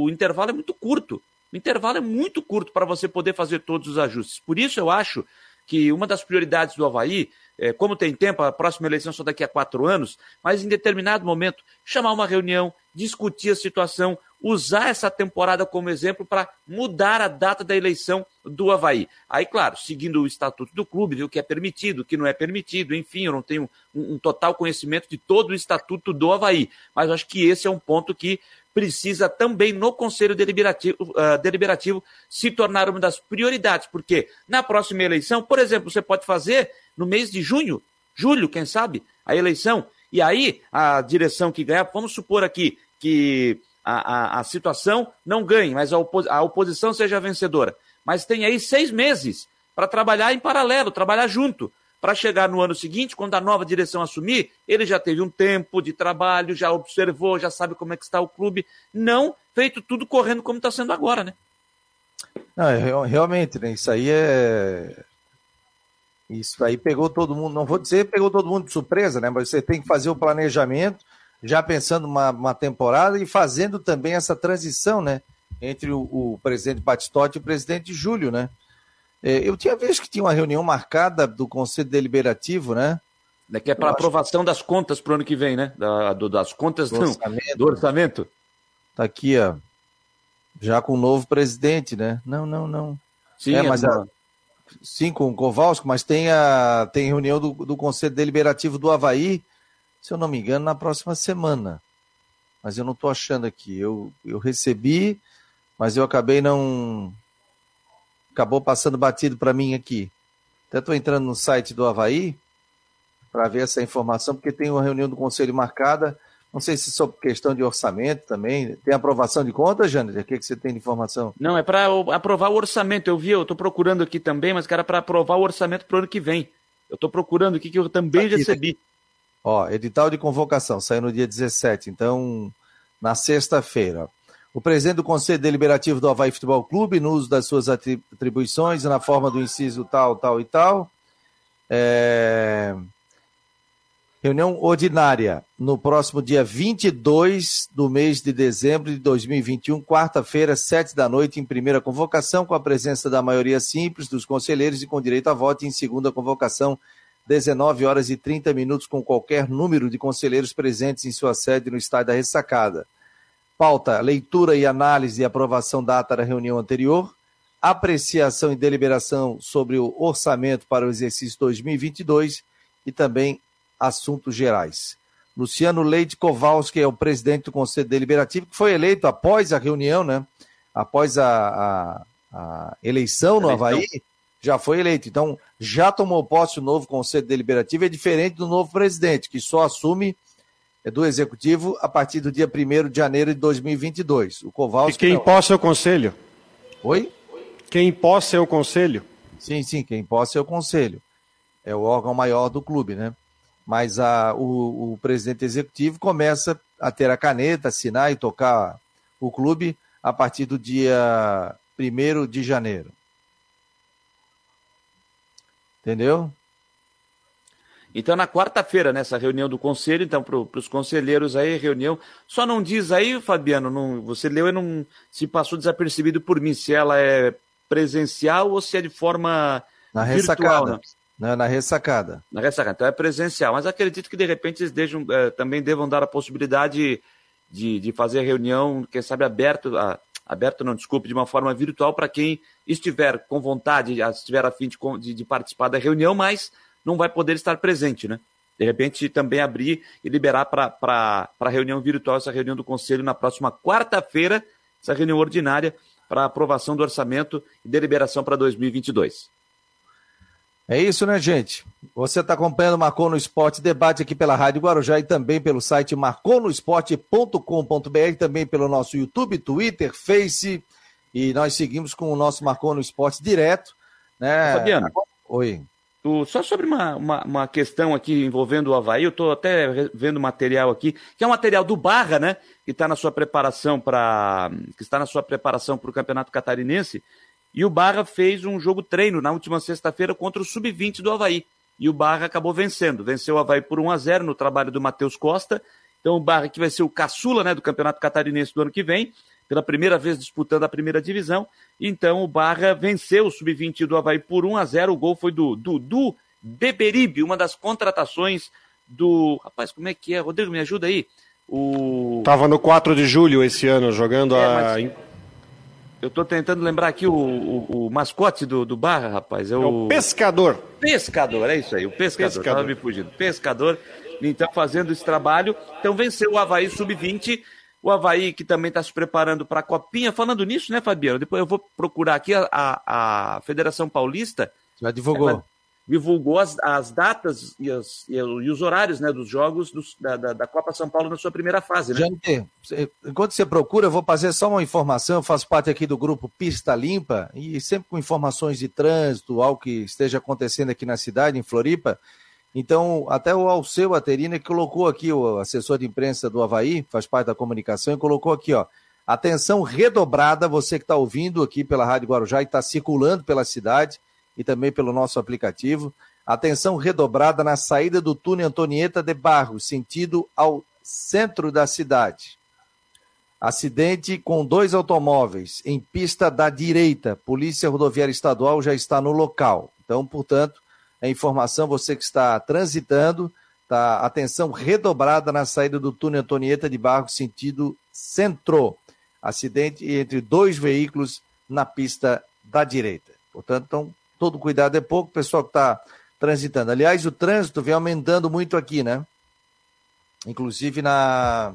Speaker 2: o intervalo é muito curto. O intervalo é muito curto para você poder fazer todos os ajustes. Por isso eu acho que uma das prioridades do Havaí é, como tem tempo, a próxima eleição só daqui a quatro anos, mas em determinado momento, chamar uma reunião, discutir a situação, usar essa temporada como exemplo para mudar a data da eleição do Havaí. Aí, claro, seguindo o estatuto do clube, ver o que é permitido, o que não é permitido, enfim, eu não tenho um, um total conhecimento de todo o estatuto do Havaí, mas acho que esse é um ponto que precisa também no Conselho Deliberativo, uh, Deliberativo se tornar uma das prioridades, porque na próxima eleição, por exemplo, você pode fazer no mês de junho, julho, quem sabe, a eleição, e aí a direção que ganhar, vamos supor aqui que a, a, a situação não ganhe, mas a, opos, a oposição seja vencedora, mas tem aí seis meses para trabalhar em paralelo, trabalhar junto para chegar no ano seguinte, quando a nova direção assumir, ele já teve um tempo de trabalho, já observou, já sabe como é que está o clube, não feito tudo correndo como está sendo agora, né?
Speaker 1: Não, é, realmente, né? Isso aí é. Isso aí pegou todo mundo, não vou dizer pegou todo mundo de surpresa, né? Mas você tem que fazer o planejamento, já pensando uma, uma temporada e fazendo também essa transição, né? Entre o, o presidente Batistotti e o presidente Júlio, né? É, eu tinha visto que tinha uma reunião marcada do Conselho Deliberativo, né?
Speaker 2: Que é para aprovação das contas para o ano que vem, né? Da, do, das contas do, orçamento. do orçamento.
Speaker 1: Tá aqui, ó. Já com o novo presidente, né? Não, não, não.
Speaker 2: Sim, é, é mas a...
Speaker 1: sim, com o Kowalski, mas tem a tem reunião do, do Conselho Deliberativo do Havaí, se eu não me engano, na próxima semana. mas eu não estou achando aqui. Eu, eu recebi, mas eu acabei não. Acabou passando batido para mim aqui. Até estou entrando no site do Havaí para ver essa informação, porque tem uma reunião do Conselho marcada. Não sei se sobre questão de orçamento também. Tem aprovação de contas, Janet? O que, que você tem de informação?
Speaker 2: Não, é para aprovar o orçamento. Eu vi, eu estou procurando aqui também, mas, cara, para aprovar o orçamento para o ano que vem. Eu estou procurando aqui que eu também aqui, recebi.
Speaker 1: Ó, edital de convocação, saiu no dia 17, então, na sexta-feira. O presidente do Conselho Deliberativo do Havaí Futebol Clube, no uso das suas atribuições, na forma do inciso tal, tal e tal. É... Reunião ordinária no próximo dia 22 do mês de dezembro de 2021, quarta-feira, sete da noite, em primeira convocação, com a presença da maioria simples dos conselheiros e com direito a voto, em segunda convocação, 19 horas e 30 minutos, com qualquer número de conselheiros presentes em sua sede no estádio da Ressacada. Pauta: leitura e análise e aprovação da ata da reunião anterior, apreciação e deliberação sobre o orçamento para o exercício 2022 e também assuntos gerais. Luciano Leite Kowalski é o presidente do Conselho Deliberativo, que foi eleito após a reunião, né? Após a, a, a eleição no eleição. Havaí, já foi eleito. Então, já tomou posse o novo Conselho Deliberativo, é diferente do novo presidente, que só assume do Executivo a partir do dia 1 de janeiro de 2022. O Kowalski.
Speaker 3: E quem não. posse é o Conselho?
Speaker 1: Oi?
Speaker 3: Quem posse é o Conselho?
Speaker 1: Sim, sim, quem posse é o Conselho. É o órgão maior do clube, né? mas a, o, o, presidente executivo começa a ter a caneta, assinar e tocar o clube a partir do dia 1 de janeiro. Entendeu?
Speaker 2: Então, na quarta-feira, nessa reunião do conselho, então, para os conselheiros aí, reunião. Só não diz aí, Fabiano, não, você leu e não se passou desapercebido por mim, se ela é presencial ou se é de forma
Speaker 1: na
Speaker 2: virtual,
Speaker 1: ressacada. Né? Na, na ressacada.
Speaker 2: Na ressacada. Então é presencial. Mas acredito que de repente eles deixam, é, também devam dar a possibilidade de, de fazer a reunião, quem sabe, aberto, a, aberto, não, desculpe, de uma forma virtual para quem estiver com vontade, estiver a fim de, de, de, participar da reunião, mas não vai poder estar presente, né? De repente também abrir e liberar para a reunião virtual, essa reunião do Conselho na próxima quarta-feira, essa reunião ordinária para aprovação do orçamento e deliberação para 2022.
Speaker 1: É isso, né, gente? Você está acompanhando o Marcou no Esporte Debate aqui pela Rádio Guarujá e também pelo site marconosport.com.br, também pelo nosso YouTube, Twitter, Face. E nós seguimos com o nosso Marcou no Esporte direto. Né?
Speaker 2: Fabiano.
Speaker 1: Oi.
Speaker 2: Tu, só sobre uma, uma, uma, questão aqui envolvendo o Havaí, eu estou até vendo material aqui, que é um material do Barra, né? Que está na sua preparação para. que está na sua preparação para o Campeonato Catarinense. E o Barra fez um jogo treino na última sexta-feira contra o Sub-20 do Havaí. E o Barra acabou vencendo. Venceu o Havaí por 1 a 0 no trabalho do Matheus Costa. Então o Barra que vai ser o caçula né, do Campeonato Catarinense do ano que vem, pela primeira vez disputando a primeira divisão. Então o Barra venceu o Sub-20 do Havaí por 1 a 0 O gol foi do Dudu Beberibe, uma das contratações do. Rapaz, como é que é? Rodrigo, me ajuda aí.
Speaker 3: O... Tava no 4 de julho esse ano, jogando é, a. Mas
Speaker 2: eu estou tentando lembrar aqui o, o, o mascote do, do Barra, rapaz. É o... é o,
Speaker 3: Pescador.
Speaker 2: Pescador, é isso aí, o Pescador. Estava me fugindo. Pescador, então, fazendo esse trabalho. Então, venceu o Havaí Sub-20. O Havaí que também está se preparando para a Copinha. Falando nisso, né, Fabiano? Depois eu vou procurar aqui a, a, a Federação Paulista.
Speaker 1: Já divulgou. Ela
Speaker 2: divulgou as, as datas e, as, e, os horários né, dos jogos dos, da, da, da, Copa São Paulo na sua primeira fase. Né?
Speaker 1: Jante, enquanto você procura, eu vou fazer só uma informação. Eu faço parte aqui do grupo Pista Limpa e sempre com informações de trânsito, algo que esteja acontecendo aqui na cidade, em Floripa. Então, até o Alceu Aterina que colocou aqui, o assessor de imprensa do Havaí, faz parte da comunicação, e colocou aqui, ó. Atenção redobrada, você que está ouvindo aqui pela Rádio Guarujá e está circulando pela cidade e também pelo nosso aplicativo. Atenção redobrada na saída do túnel Antonieta de Barros, sentido ao centro da cidade. Acidente com dois automóveis em pista da direita. Polícia Rodoviária Estadual já está no local. Então, portanto, a informação, você que está transitando, tá, atenção redobrada na saída do túnel Antonieta de Barros, sentido centro. Acidente entre dois veículos na pista da direita. Portanto, então, todo cuidado é pouco, o pessoal que está transitando. Aliás, o trânsito vem aumentando muito aqui, né? Inclusive na,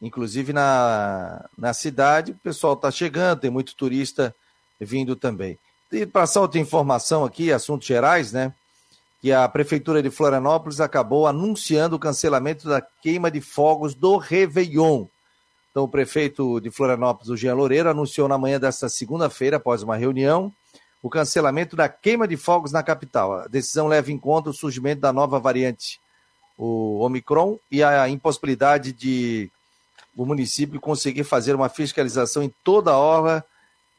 Speaker 1: inclusive na, na cidade, o pessoal está chegando, tem muito turista vindo também. E passar outra informação aqui, assuntos gerais, né? Que a Prefeitura de Florianópolis acabou anunciando o cancelamento da queima de fogos do Réveillon. Então, o prefeito de Florianópolis, o Jean Loureiro, anunciou na manhã desta segunda-feira, após uma reunião, o cancelamento da queima de fogos na capital. A decisão leva em conta o surgimento da nova variante, o Omicron, e a impossibilidade de o município conseguir fazer uma fiscalização em toda a orla,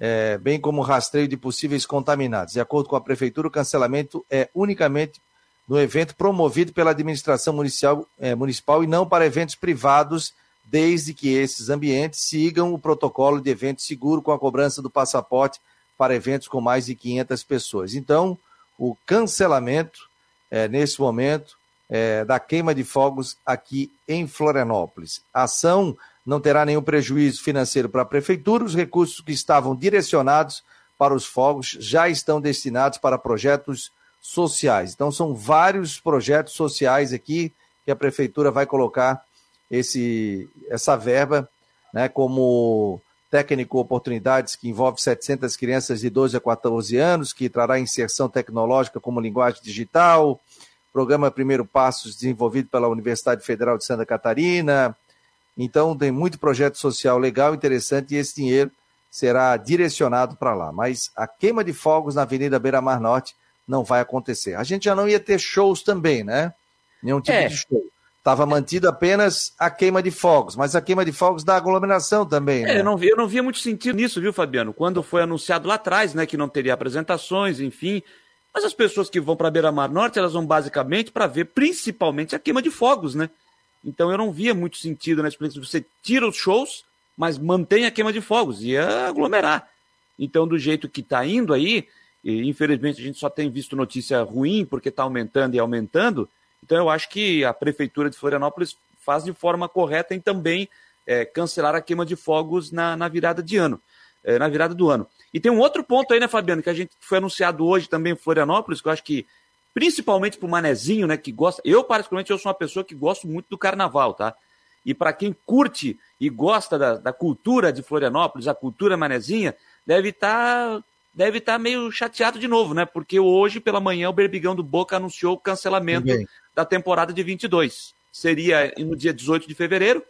Speaker 1: é, bem como rastreio de possíveis contaminados. De acordo com a prefeitura, o cancelamento é unicamente no evento promovido pela administração municipal, é, municipal e não para eventos privados, desde que esses ambientes sigam o protocolo de evento seguro com a cobrança do passaporte para eventos com mais de 500 pessoas. Então, o cancelamento, é, nesse momento, é, da queima de fogos aqui em Florianópolis. A ação não terá nenhum prejuízo financeiro para a prefeitura, os recursos que estavam direcionados para os fogos já estão destinados para projetos sociais. Então, são vários projetos sociais aqui que a prefeitura vai colocar esse, essa verba, né, como técnico oportunidades que envolve 700 crianças de 12 a 14 anos, que trará inserção tecnológica como linguagem digital, programa Primeiro Passos, desenvolvido pela Universidade Federal de Santa Catarina. Então, tem muito projeto social legal, interessante, e esse dinheiro será direcionado para lá. Mas a queima de fogos na Avenida Beira Mar Norte não vai acontecer. A gente já não ia ter shows também, né? Nenhum tipo é. de show. Estava mantido apenas a queima de fogos, mas a queima de fogos da aglomeração também.
Speaker 2: É, né? eu, não, eu não via muito sentido nisso, viu, Fabiano? Quando foi anunciado lá atrás, né, que não teria apresentações, enfim, mas as pessoas que vão para a Beira-Mar Norte, elas vão basicamente para ver principalmente a queima de fogos, né? Então eu não via muito sentido na explicação. Você tira os shows, mas mantém a queima de fogos, ia aglomerar. Então, do jeito que está indo aí, e infelizmente a gente só tem visto notícia ruim, porque está aumentando e aumentando. Então eu acho que a Prefeitura de Florianópolis faz de forma correta em também é, cancelar a queima de fogos na, na virada de ano, é, na virada do ano. E tem um outro ponto aí, né, Fabiano, que a gente foi anunciado hoje também em Florianópolis, que eu acho que, principalmente para o Manezinho, né, que gosta. Eu, particularmente, eu sou uma pessoa que gosto muito do carnaval, tá? E para quem curte e gosta da, da, cultura de Florianópolis, a cultura manezinha, deve estar tá, deve tá meio chateado de novo, né? Porque hoje, pela manhã, o Berbigão do Boca anunciou o cancelamento da temporada de 22. Seria no dia 18 de fevereiro,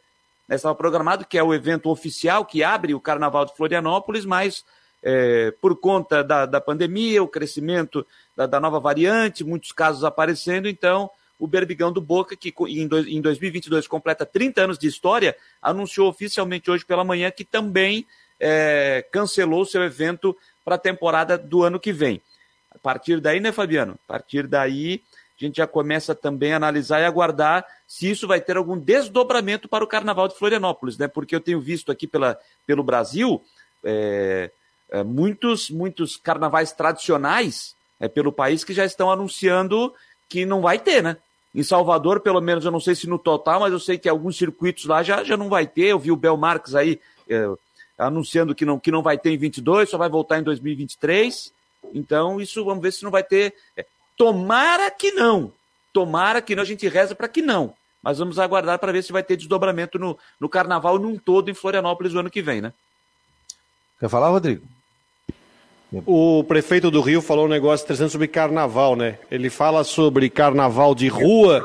Speaker 2: né, estava programado, que é o evento oficial que abre o Carnaval de Florianópolis, mas é, por conta da, da pandemia, o crescimento da, da, nova variante, muitos casos aparecendo, então o Berbigão do Boca, que em, do, em 2022 completa 30 anos de história, anunciou oficialmente hoje pela manhã que também é, cancelou seu evento para a temporada do ano que vem. A partir daí, né, Fabiano? A partir daí, a gente já começa também a analisar e aguardar se isso vai ter algum desdobramento para o Carnaval de Florianópolis, né? Porque eu tenho visto aqui pela, pelo Brasil é, é, muitos, muitos carnavais tradicionais é, pelo país que já estão anunciando que não vai ter, né? Em Salvador, pelo menos, eu não sei se no total, mas eu sei que alguns circuitos lá já, já não vai ter. Eu vi o Bel Marques aí é, anunciando que não, que não vai ter em 22, só vai voltar em 2023. Então, isso vamos ver se não vai ter. É, tomara que não. Tomara que não, a gente reza para que não. Mas vamos aguardar para ver se vai ter desdobramento no, no carnaval num todo em Florianópolis o ano que vem, né?
Speaker 1: Quer falar, Rodrigo?
Speaker 3: O prefeito do Rio falou um negócio interessante sobre carnaval, né? Ele fala sobre carnaval de rua,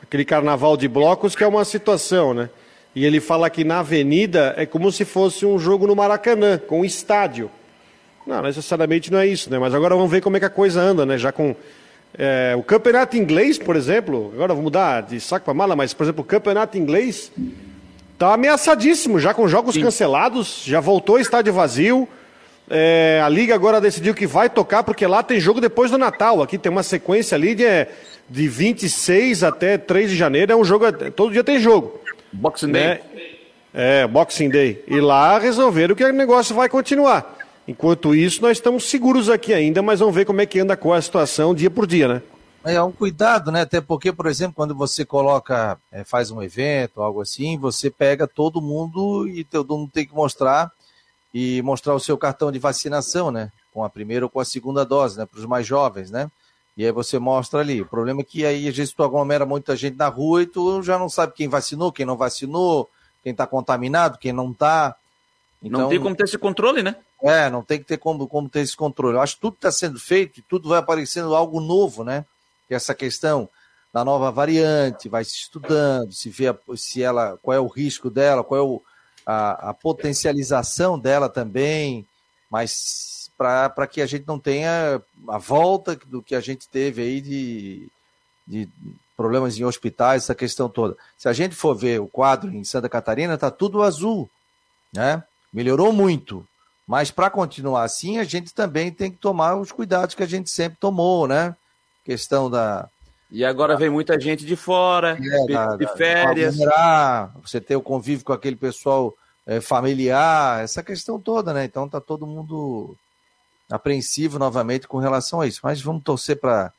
Speaker 3: aquele carnaval de blocos, que é uma situação, né? E ele fala que na avenida é como se fosse um jogo no Maracanã, com um estádio. Não, necessariamente não é isso, né? Mas agora vamos ver como é que a coisa anda, né? Já com é, o campeonato inglês, por exemplo, agora vou mudar de saco para mala, mas, por exemplo, o campeonato inglês está ameaçadíssimo, já com jogos Sim. cancelados, já voltou estádio vazio. É, a Liga agora decidiu que vai tocar, porque lá tem jogo depois do Natal. Aqui tem uma sequência ali de, de 26 até 3 de janeiro. É um jogo. Todo dia tem jogo.
Speaker 2: Boxing né? Day.
Speaker 3: É, Boxing Day. E lá resolveram que o negócio vai continuar. Enquanto isso, nós estamos seguros aqui ainda, mas vamos ver como é que anda com a situação dia por dia, né?
Speaker 1: É um cuidado, né? Até porque, por exemplo, quando você coloca, é, faz um evento, algo assim, você pega todo mundo e todo mundo tem que mostrar e mostrar o seu cartão de vacinação, né? Com a primeira ou com a segunda dose, né? Para os mais jovens, né? E aí você mostra ali. O problema é que aí às vezes tu aglomera muita gente na rua e tu já não sabe quem vacinou, quem não vacinou, quem está contaminado, quem não está.
Speaker 2: Então, não tem como ter esse controle, né?
Speaker 1: É, não tem que ter como, como ter esse controle. Eu acho que tudo está sendo feito e tudo vai aparecendo algo novo, né? Que essa questão da nova variante, vai se estudando, se vê se ela, qual é o risco dela, qual é o, a, a potencialização dela também, mas para que a gente não tenha a volta do que a gente teve aí de, de problemas em hospitais, essa questão toda. Se a gente for ver o quadro em Santa Catarina, está tudo azul, né? Melhorou muito. Mas para continuar assim, a gente também tem que tomar os cuidados que a gente sempre tomou, né? Questão da.
Speaker 2: E agora vem muita gente de fora, é, de, férias.
Speaker 1: você ter o convívio com aquele pessoal é, familiar, essa questão toda, né? Então tá todo mundo apreensivo novamente com relação a isso. Mas vamos torcer para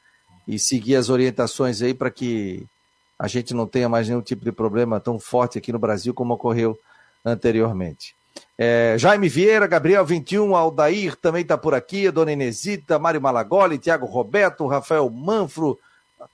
Speaker 1: e seguir as orientações aí para que a gente não tenha mais nenhum tipo de problema tão forte aqui no Brasil como ocorreu anteriormente. É, Jaime Vieira, Gabriel 21, Aldair também está por aqui, Dona Inesita, Mário Malagoli, Tiago Roberto, Rafael Manfro,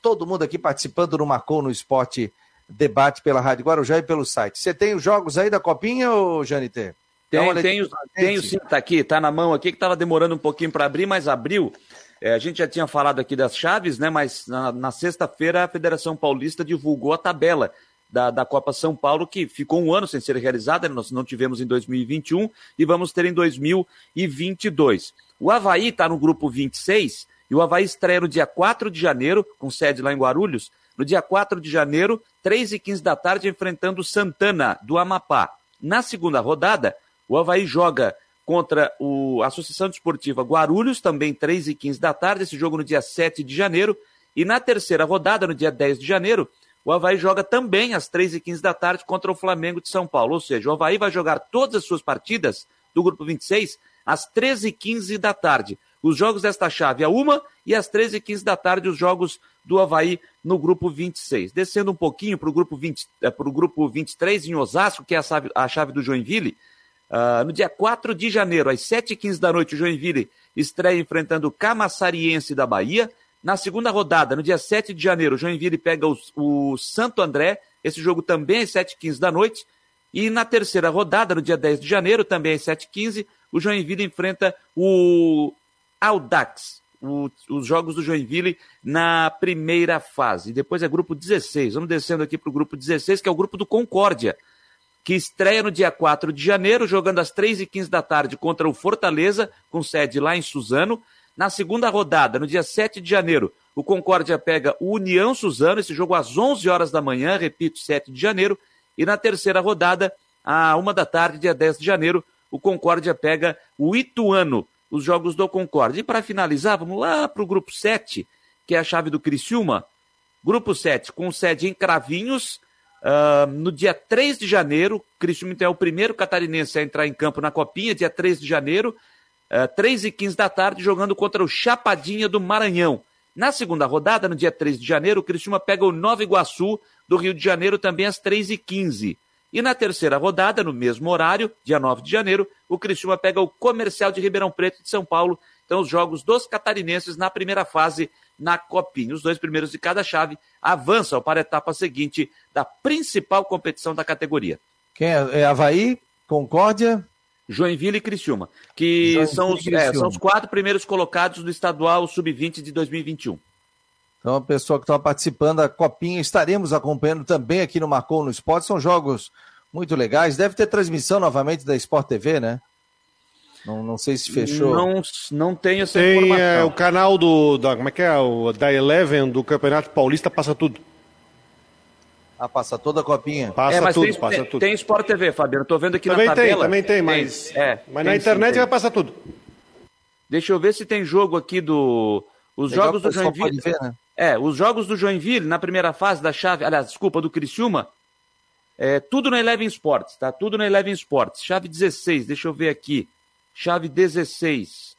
Speaker 1: todo mundo aqui participando no Marcou no Esporte Debate pela Rádio Guarujá e pelo site. Você tem os jogos aí da Copinha, ô Janiter?
Speaker 2: Tem, tem, tem, sim, tá aqui, tá na mão aqui, que estava demorando um pouquinho para abrir, mas abriu. É, a gente já tinha falado aqui das chaves, né? Mas na, na sexta-feira a Federação Paulista divulgou a tabela da, da Copa São Paulo, que ficou um ano sem ser realizada, nós não tivemos em 2021 e vamos ter em 2022. O Havaí está no grupo 26 e o Havaí estreia no dia 4 de janeiro, com sede lá em Guarulhos, no dia 4 de janeiro, 3 e 15 da tarde, enfrentando Santana, do Amapá. Na segunda rodada, o Havaí joga contra o, a Associação Desportiva Guarulhos, também 3 e 15 da tarde, esse jogo no dia 7 de janeiro. E na terceira rodada, no dia 10 de janeiro, o Havaí joga também às 3h15 da tarde contra o Flamengo de São Paulo. Ou seja, o Havaí vai jogar todas as suas partidas do grupo 26 às 13h15 da tarde. Os jogos desta chave a uma e às 13h15 da tarde os jogos do Havaí no grupo 26. Descendo um pouquinho para o grupo, 20, eh, grupo 23 em Osasco, que é a chave, do Joinville. Uh, no dia 4 de janeiro, às 7h15 da noite, o Joinville estreia enfrentando o Camassariense da Bahia. Na segunda rodada, no dia 7 de janeiro, o Joinville pega o, o Santo André. Esse jogo também às 7h15 da noite. E na terceira rodada, no dia 10 de janeiro, também às 7h15, o Joinville enfrenta o Audax. O, os jogos do Joinville na primeira fase. Depois é grupo 16. Vamos descendo aqui para o grupo 16, que é o grupo do Concórdia, que estreia no dia 4 de janeiro, jogando às 3h15 da tarde contra o Fortaleza, com sede lá em Suzano. Na segunda rodada, no dia 7 de janeiro, o Concórdia pega o União Suzano, esse jogo às 11 horas da manhã, repito, 7 de janeiro. E na terceira rodada, à uma da tarde, dia 10 de janeiro, o Concórdia pega o Ituano, os jogos do Concórdia. E para finalizar, vamos lá para o grupo 7, que é a chave do Criciúma. Grupo 7, com sede em Cravinhos, uh, no dia 3 de janeiro. Criciúma então, é o primeiro catarinense a entrar em campo na Copinha, dia 3 de janeiro uh, eh, 3 e 15 da tarde, jogando contra o Chapadinha do Maranhão. Na segunda rodada, no dia 3 de janeiro, Criciúma pega o Nova Iguaçu do Rio de Janeiro também às 3 e 15 na terceira rodada, no mesmo horário, dia 9 de janeiro, o Criciúma pega o Comercial de Ribeirão Preto de São Paulo. Então, os jogos dos catarinenses na primeira fase na Copinha. Os dois primeiros de cada chave avançam para a etapa seguinte da principal competição da categoria.
Speaker 1: Quem é? É Havaí, Concórdia,
Speaker 2: Joinville e Criciúma, que são os, é, são os quatro primeiros colocados do estadual sub-20 de 2021.
Speaker 1: Então, a pessoa que está participando da Copinha, estaremos acompanhando também aqui no Marcou no Esporte. São jogos muito legais. Deve ter transmissão novamente da Sport TV, né? Não, não sei se fechou.
Speaker 2: Não, não tenho essa
Speaker 3: Tem, informação. Tem é, o canal do, da, como é que é? O, da Eleven do Campeonato Paulista passa tudo.
Speaker 1: Ah, passa toda a copinha.
Speaker 3: Passa é, tudo,
Speaker 2: tem,
Speaker 3: passa
Speaker 2: tem,
Speaker 3: tudo.
Speaker 2: Tem Sport TV, Fabiano. Estou vendo aqui
Speaker 3: também
Speaker 2: na tabela.
Speaker 3: Também tem, também tem, mas, é, mas na internet sim, vai passar tudo.
Speaker 2: Deixa eu ver se tem jogo aqui do... Os Legal jogos do Joinville... Ver, né? É, os jogos do Joinville na primeira fase da chave, aliás, desculpa, do Criciúma, é, tudo na Eleven Sports, tá? Tudo na Eleven Sports. Chave 16, deixa eu ver aqui. Chave 16.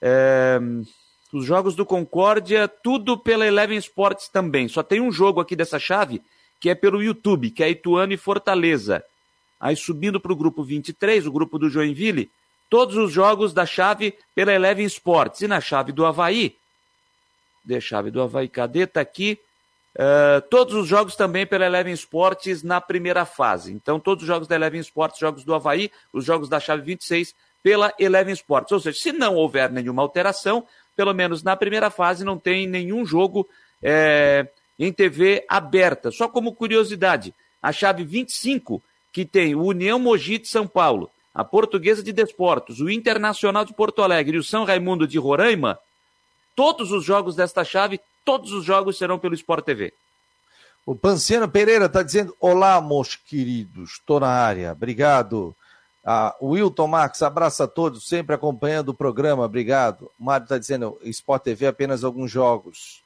Speaker 2: É, os jogos do Concórdia, tudo pela Eleven Sports também. Só tem um jogo aqui dessa chave que é pelo YouTube, que é Ituano e Fortaleza. Aí subindo para o grupo 23, o grupo do Joinville, todos os jogos da chave pela Eleven Sports. E na chave do Havaí, de chave do Havaí, cadê? Tá aqui. Uh, todos os jogos também pela Eleven Sports na primeira fase. Então, todos os jogos da Eleven Sports, jogos do Havaí, os jogos da chave 26 pela Eleven Sports. Ou seja, se não houver nenhuma alteração, pelo menos na primeira fase não tem nenhum jogo é, em TV aberta. Só como curiosidade, a chave 25, que tem o União Mogi de São Paulo, a Portuguesa de Desportos, o Internacional de Porto Alegre e o São Raimundo de Roraima, todos os jogos desta chave todos os jogos serão pelo Sport TV.
Speaker 1: O Panciano Pereira está dizendo: Olá, meus queridos, estou na área, obrigado. Ah, Wilton Marques, abraço a todos, sempre acompanhando o programa, obrigado. O Mário está dizendo: Sport TV apenas alguns jogos.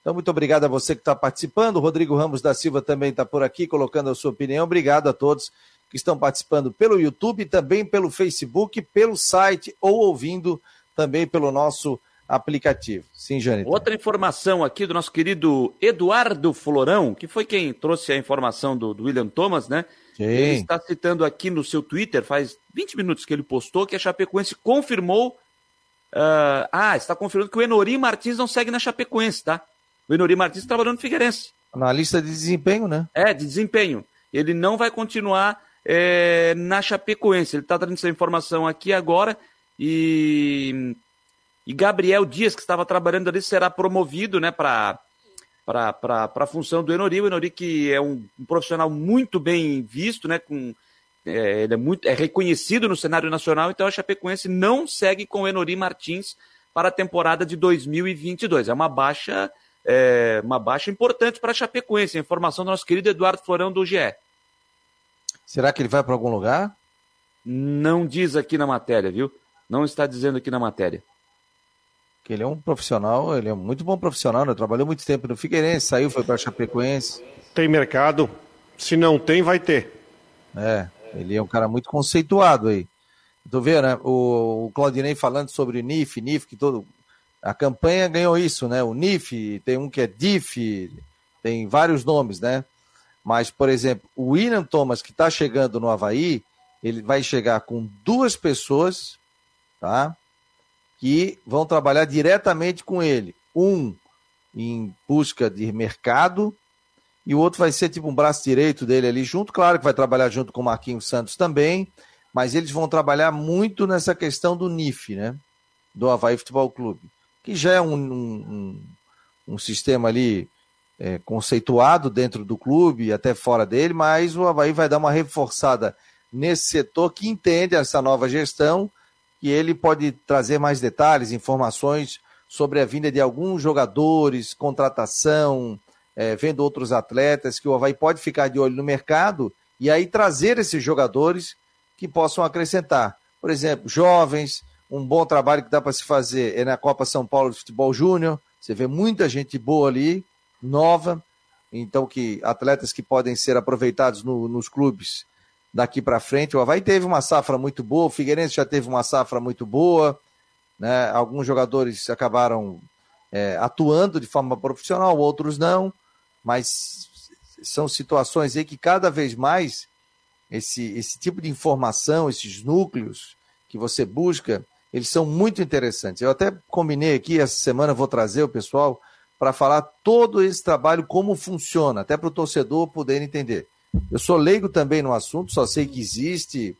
Speaker 1: Então, muito obrigado a você que está participando. O Rodrigo Ramos da Silva também está por aqui, colocando a sua opinião. Obrigado a todos que estão participando pelo YouTube, também pelo Facebook, pelo site ou ouvindo também pelo nosso aplicativo. Sim, Jânio.
Speaker 2: Outra informação aqui do nosso querido Eduardo Florão, que foi quem trouxe a informação do, do William Thomas, né? Sim. Ele está citando aqui no seu Twitter, faz 20 minutos que ele postou, que a Chapecoense confirmou. Uh, ah, está confirmando que o Enori Martins não segue na Chapecoense, tá? O Enori Martins trabalhando no Figueirense.
Speaker 1: Na lista de desempenho, né?
Speaker 2: É, de desempenho. Ele não vai continuar é, na Chapecoense. Ele está trazendo essa informação aqui agora e e Gabriel Dias, que estava trabalhando ali, será promovido né, para a função do Enori. O Enori, que é um, um profissional muito bem visto, né, com, é, ele é, muito, é reconhecido no cenário nacional, então a Chapecoense não segue com o Enori Martins para a temporada de 2022. É uma baixa, é, uma baixa importante para a Chapecoense. A informação do nosso querido Eduardo Florão do GE.
Speaker 1: Será que ele vai para algum lugar?
Speaker 2: Não diz aqui na matéria, viu? Não está dizendo aqui na matéria
Speaker 1: que ele é um profissional, ele é um muito bom profissional, né? Trabalhou muito tempo no Figueirense, saiu, foi para Chapecoense.
Speaker 3: Tem mercado. Se não tem, vai ter.
Speaker 1: É, ele é um cara muito conceituado aí. Tô vendo, né? O, o Claudinei falando sobre o NIF, NIF, que todo. A campanha ganhou isso, né? O NIF, tem um que é DIF, tem vários nomes, né? Mas, por exemplo, o William Thomas, que está chegando no Havaí, ele vai chegar com duas pessoas, tá? Que vão trabalhar diretamente com ele. Um em busca de mercado e o outro vai ser tipo um braço direito dele ali junto. Claro que vai trabalhar junto com o Marquinhos Santos também, mas eles vão trabalhar muito nessa questão do NIF, né? Do Havaí Futebol Clube, que já é um, um, um sistema ali é, conceituado dentro do clube, até fora dele, mas o Havaí vai dar uma reforçada nesse setor que entende essa nova gestão e ele pode trazer mais detalhes, informações sobre a vinda de alguns jogadores, contratação, é, vendo outros atletas, que o Havaí pode ficar de olho no mercado e aí trazer esses jogadores que possam acrescentar. Por exemplo, jovens, um bom trabalho que dá para se fazer é na Copa São Paulo de Futebol Júnior. Você vê muita gente boa ali, nova, então que atletas que podem ser aproveitados no, nos clubes daqui para frente. O Havaí teve uma safra muito boa, o Figueirense já teve uma safra muito boa, né? alguns jogadores acabaram é, atuando de forma profissional, outros não, mas são situações aí que cada vez mais esse, esse tipo de informação, esses núcleos que você busca, eles são muito interessantes. Eu até combinei aqui, essa semana vou trazer o pessoal para falar todo esse trabalho, como funciona, até para o torcedor poder entender. Eu sou leigo também no assunto, só sei que existe.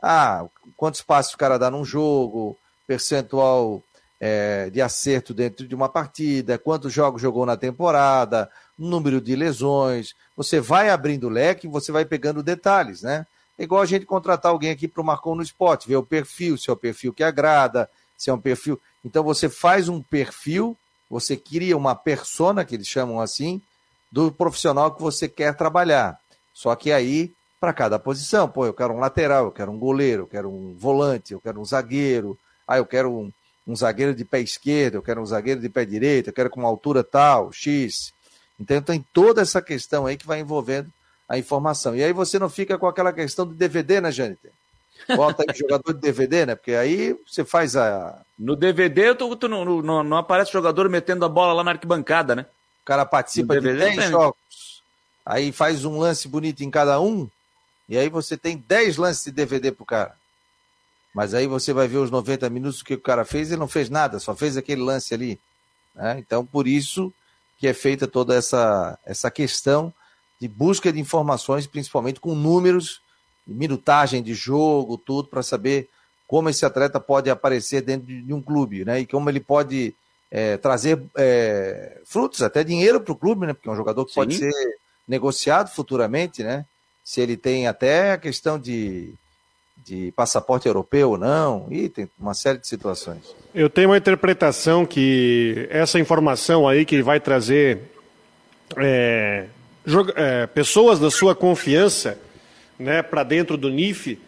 Speaker 1: Ah, quantos passos o cara dá num jogo, percentual é, de acerto dentro de uma partida, quantos jogos jogou na temporada, número de lesões. Você vai abrindo o leque e você vai pegando detalhes, né? É igual a gente contratar alguém aqui para o Marcou no Esporte, ver o perfil, se é o perfil que agrada, se é um perfil. Então você faz um perfil, você cria uma persona, que eles chamam assim, do profissional que você quer trabalhar. Só que aí, para cada posição, pô, eu quero um lateral, eu quero um goleiro, eu quero um volante, eu quero um zagueiro, ah, eu quero um, um zagueiro de pé esquerdo, eu quero um zagueiro de pé direito, eu quero com uma altura tal, X. Então tem toda essa questão aí que vai envolvendo a informação. E aí você não fica com aquela questão do DVD, né, Jâniter? Bota aí jogador de DVD, né? Porque aí você faz a.
Speaker 2: No DVD tu, tu não, não, não, aparece jogador metendo a bola lá na arquibancada, né?
Speaker 1: O cara participa de 10 jogos aí faz um lance bonito em cada um, e aí você tem 10 lances de DVD pro cara. Mas aí você vai ver os 90 minutos que o cara fez, ele não fez nada, só fez aquele lance ali. Né? Então, por isso que é feita toda essa, essa questão de busca de informações, principalmente com números, minutagem de jogo, tudo, para saber como esse atleta pode aparecer dentro de um clube, né? E como ele pode é, trazer é, frutos, até dinheiro para o clube, né? Porque é um jogador que Sim. pode ser negociado futuramente, né? Se ele tem até a questão de, de passaporte europeu ou não, e tem uma série de situações.
Speaker 3: Eu tenho uma interpretação que essa informação aí que vai trazer é, é, pessoas da sua confiança né, para dentro do NIF,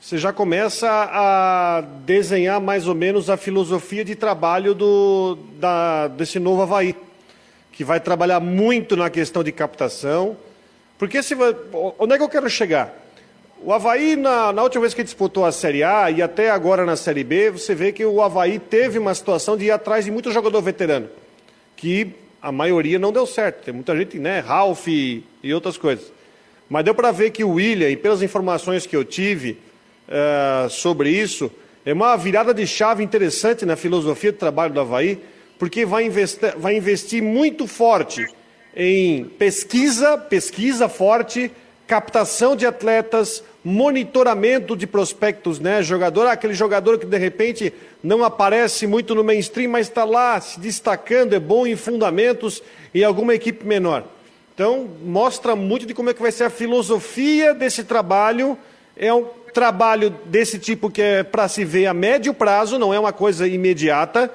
Speaker 3: você já começa a desenhar mais ou menos a filosofia de trabalho do, da, desse novo Havaí, que vai trabalhar muito na questão de captação. Porque se, onde é que eu quero chegar? O Havaí, na, na, última vez que disputou a Série A e até agora na Série B, você vê que o Havaí teve uma situação de ir atrás de muito jogador veterano, que a maioria não deu certo. Tem muita gente, né? Ralph e, e outras coisas. Mas deu para ver que o William, e pelas informações que eu tive uh, sobre isso, é uma virada de chave interessante na filosofia do trabalho do Havaí, porque vai investir, vai investir muito forte em pesquisa, pesquisa forte, captação de atletas, monitoramento de prospectos, né? Jogador, aquele jogador que de repente não aparece muito no mainstream, mas está lá se destacando, é bom em fundamentos em alguma equipe menor. Então, mostra muito de como é que vai ser a filosofia desse trabalho. É um trabalho desse tipo que é para se ver a médio prazo, não é uma coisa imediata,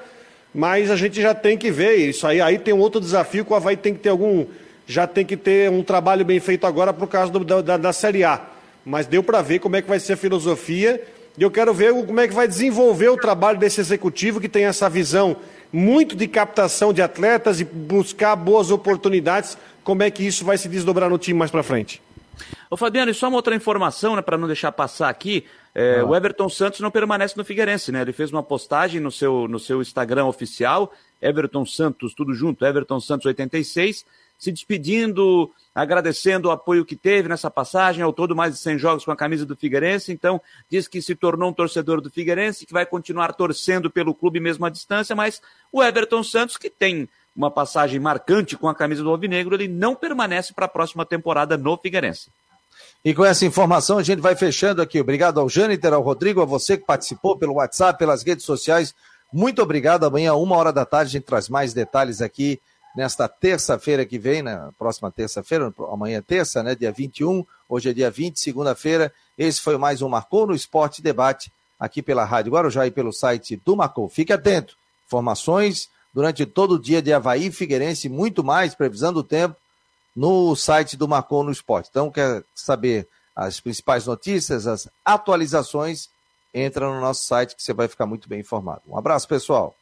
Speaker 3: mas a gente já tem que ver isso. Aí, aí tem um outro desafio que o Havaí tem que ter algum. Já tem que ter um trabalho bem feito agora por causa do, da, da Série A. Mas deu para ver como é que vai ser a filosofia. E eu quero ver como é que vai desenvolver o trabalho desse executivo que tem essa visão muito de captação de atletas e buscar boas oportunidades como é que isso vai se desdobrar no time mais para frente.
Speaker 2: Ô Fabiano, e só uma outra informação, né, para não deixar passar aqui, é, o Everton Santos não permanece no Figueirense, né? Ele fez uma postagem no seu, no seu Instagram oficial, Everton Santos, tudo junto, Everton Santos 86, se despedindo, agradecendo o apoio que teve nessa passagem, ao todo mais de 100 jogos com a camisa do Figueirense, então diz que se tornou um torcedor do Figueirense, que vai continuar torcendo pelo clube mesmo à distância, mas o Everton Santos, que tem uma passagem marcante com a camisa do Alvinegro, ele não permanece para a próxima temporada no Figueirense.
Speaker 1: E com essa informação a gente vai fechando aqui. Obrigado ao Jâniter, ao Rodrigo, a você que participou pelo WhatsApp, pelas redes sociais. Muito obrigado. Amanhã, uma hora da tarde, a gente traz mais detalhes aqui nesta terça-feira que vem, na próxima terça-feira, amanhã é terça, né? Dia 21, hoje é dia 20, segunda-feira. Esse foi mais um Marcou no Esporte Debate, aqui pela Rádio Guarujá e pelo site do Marcou. Fique atento. Informações durante todo o dia de Havaí, Figueirense muito mais, previsão do tempo, no site do Marcon no Esporte. Então, quer saber as principais notícias, as atualizações, entra no nosso site que você vai ficar muito bem informado. Um abraço, pessoal.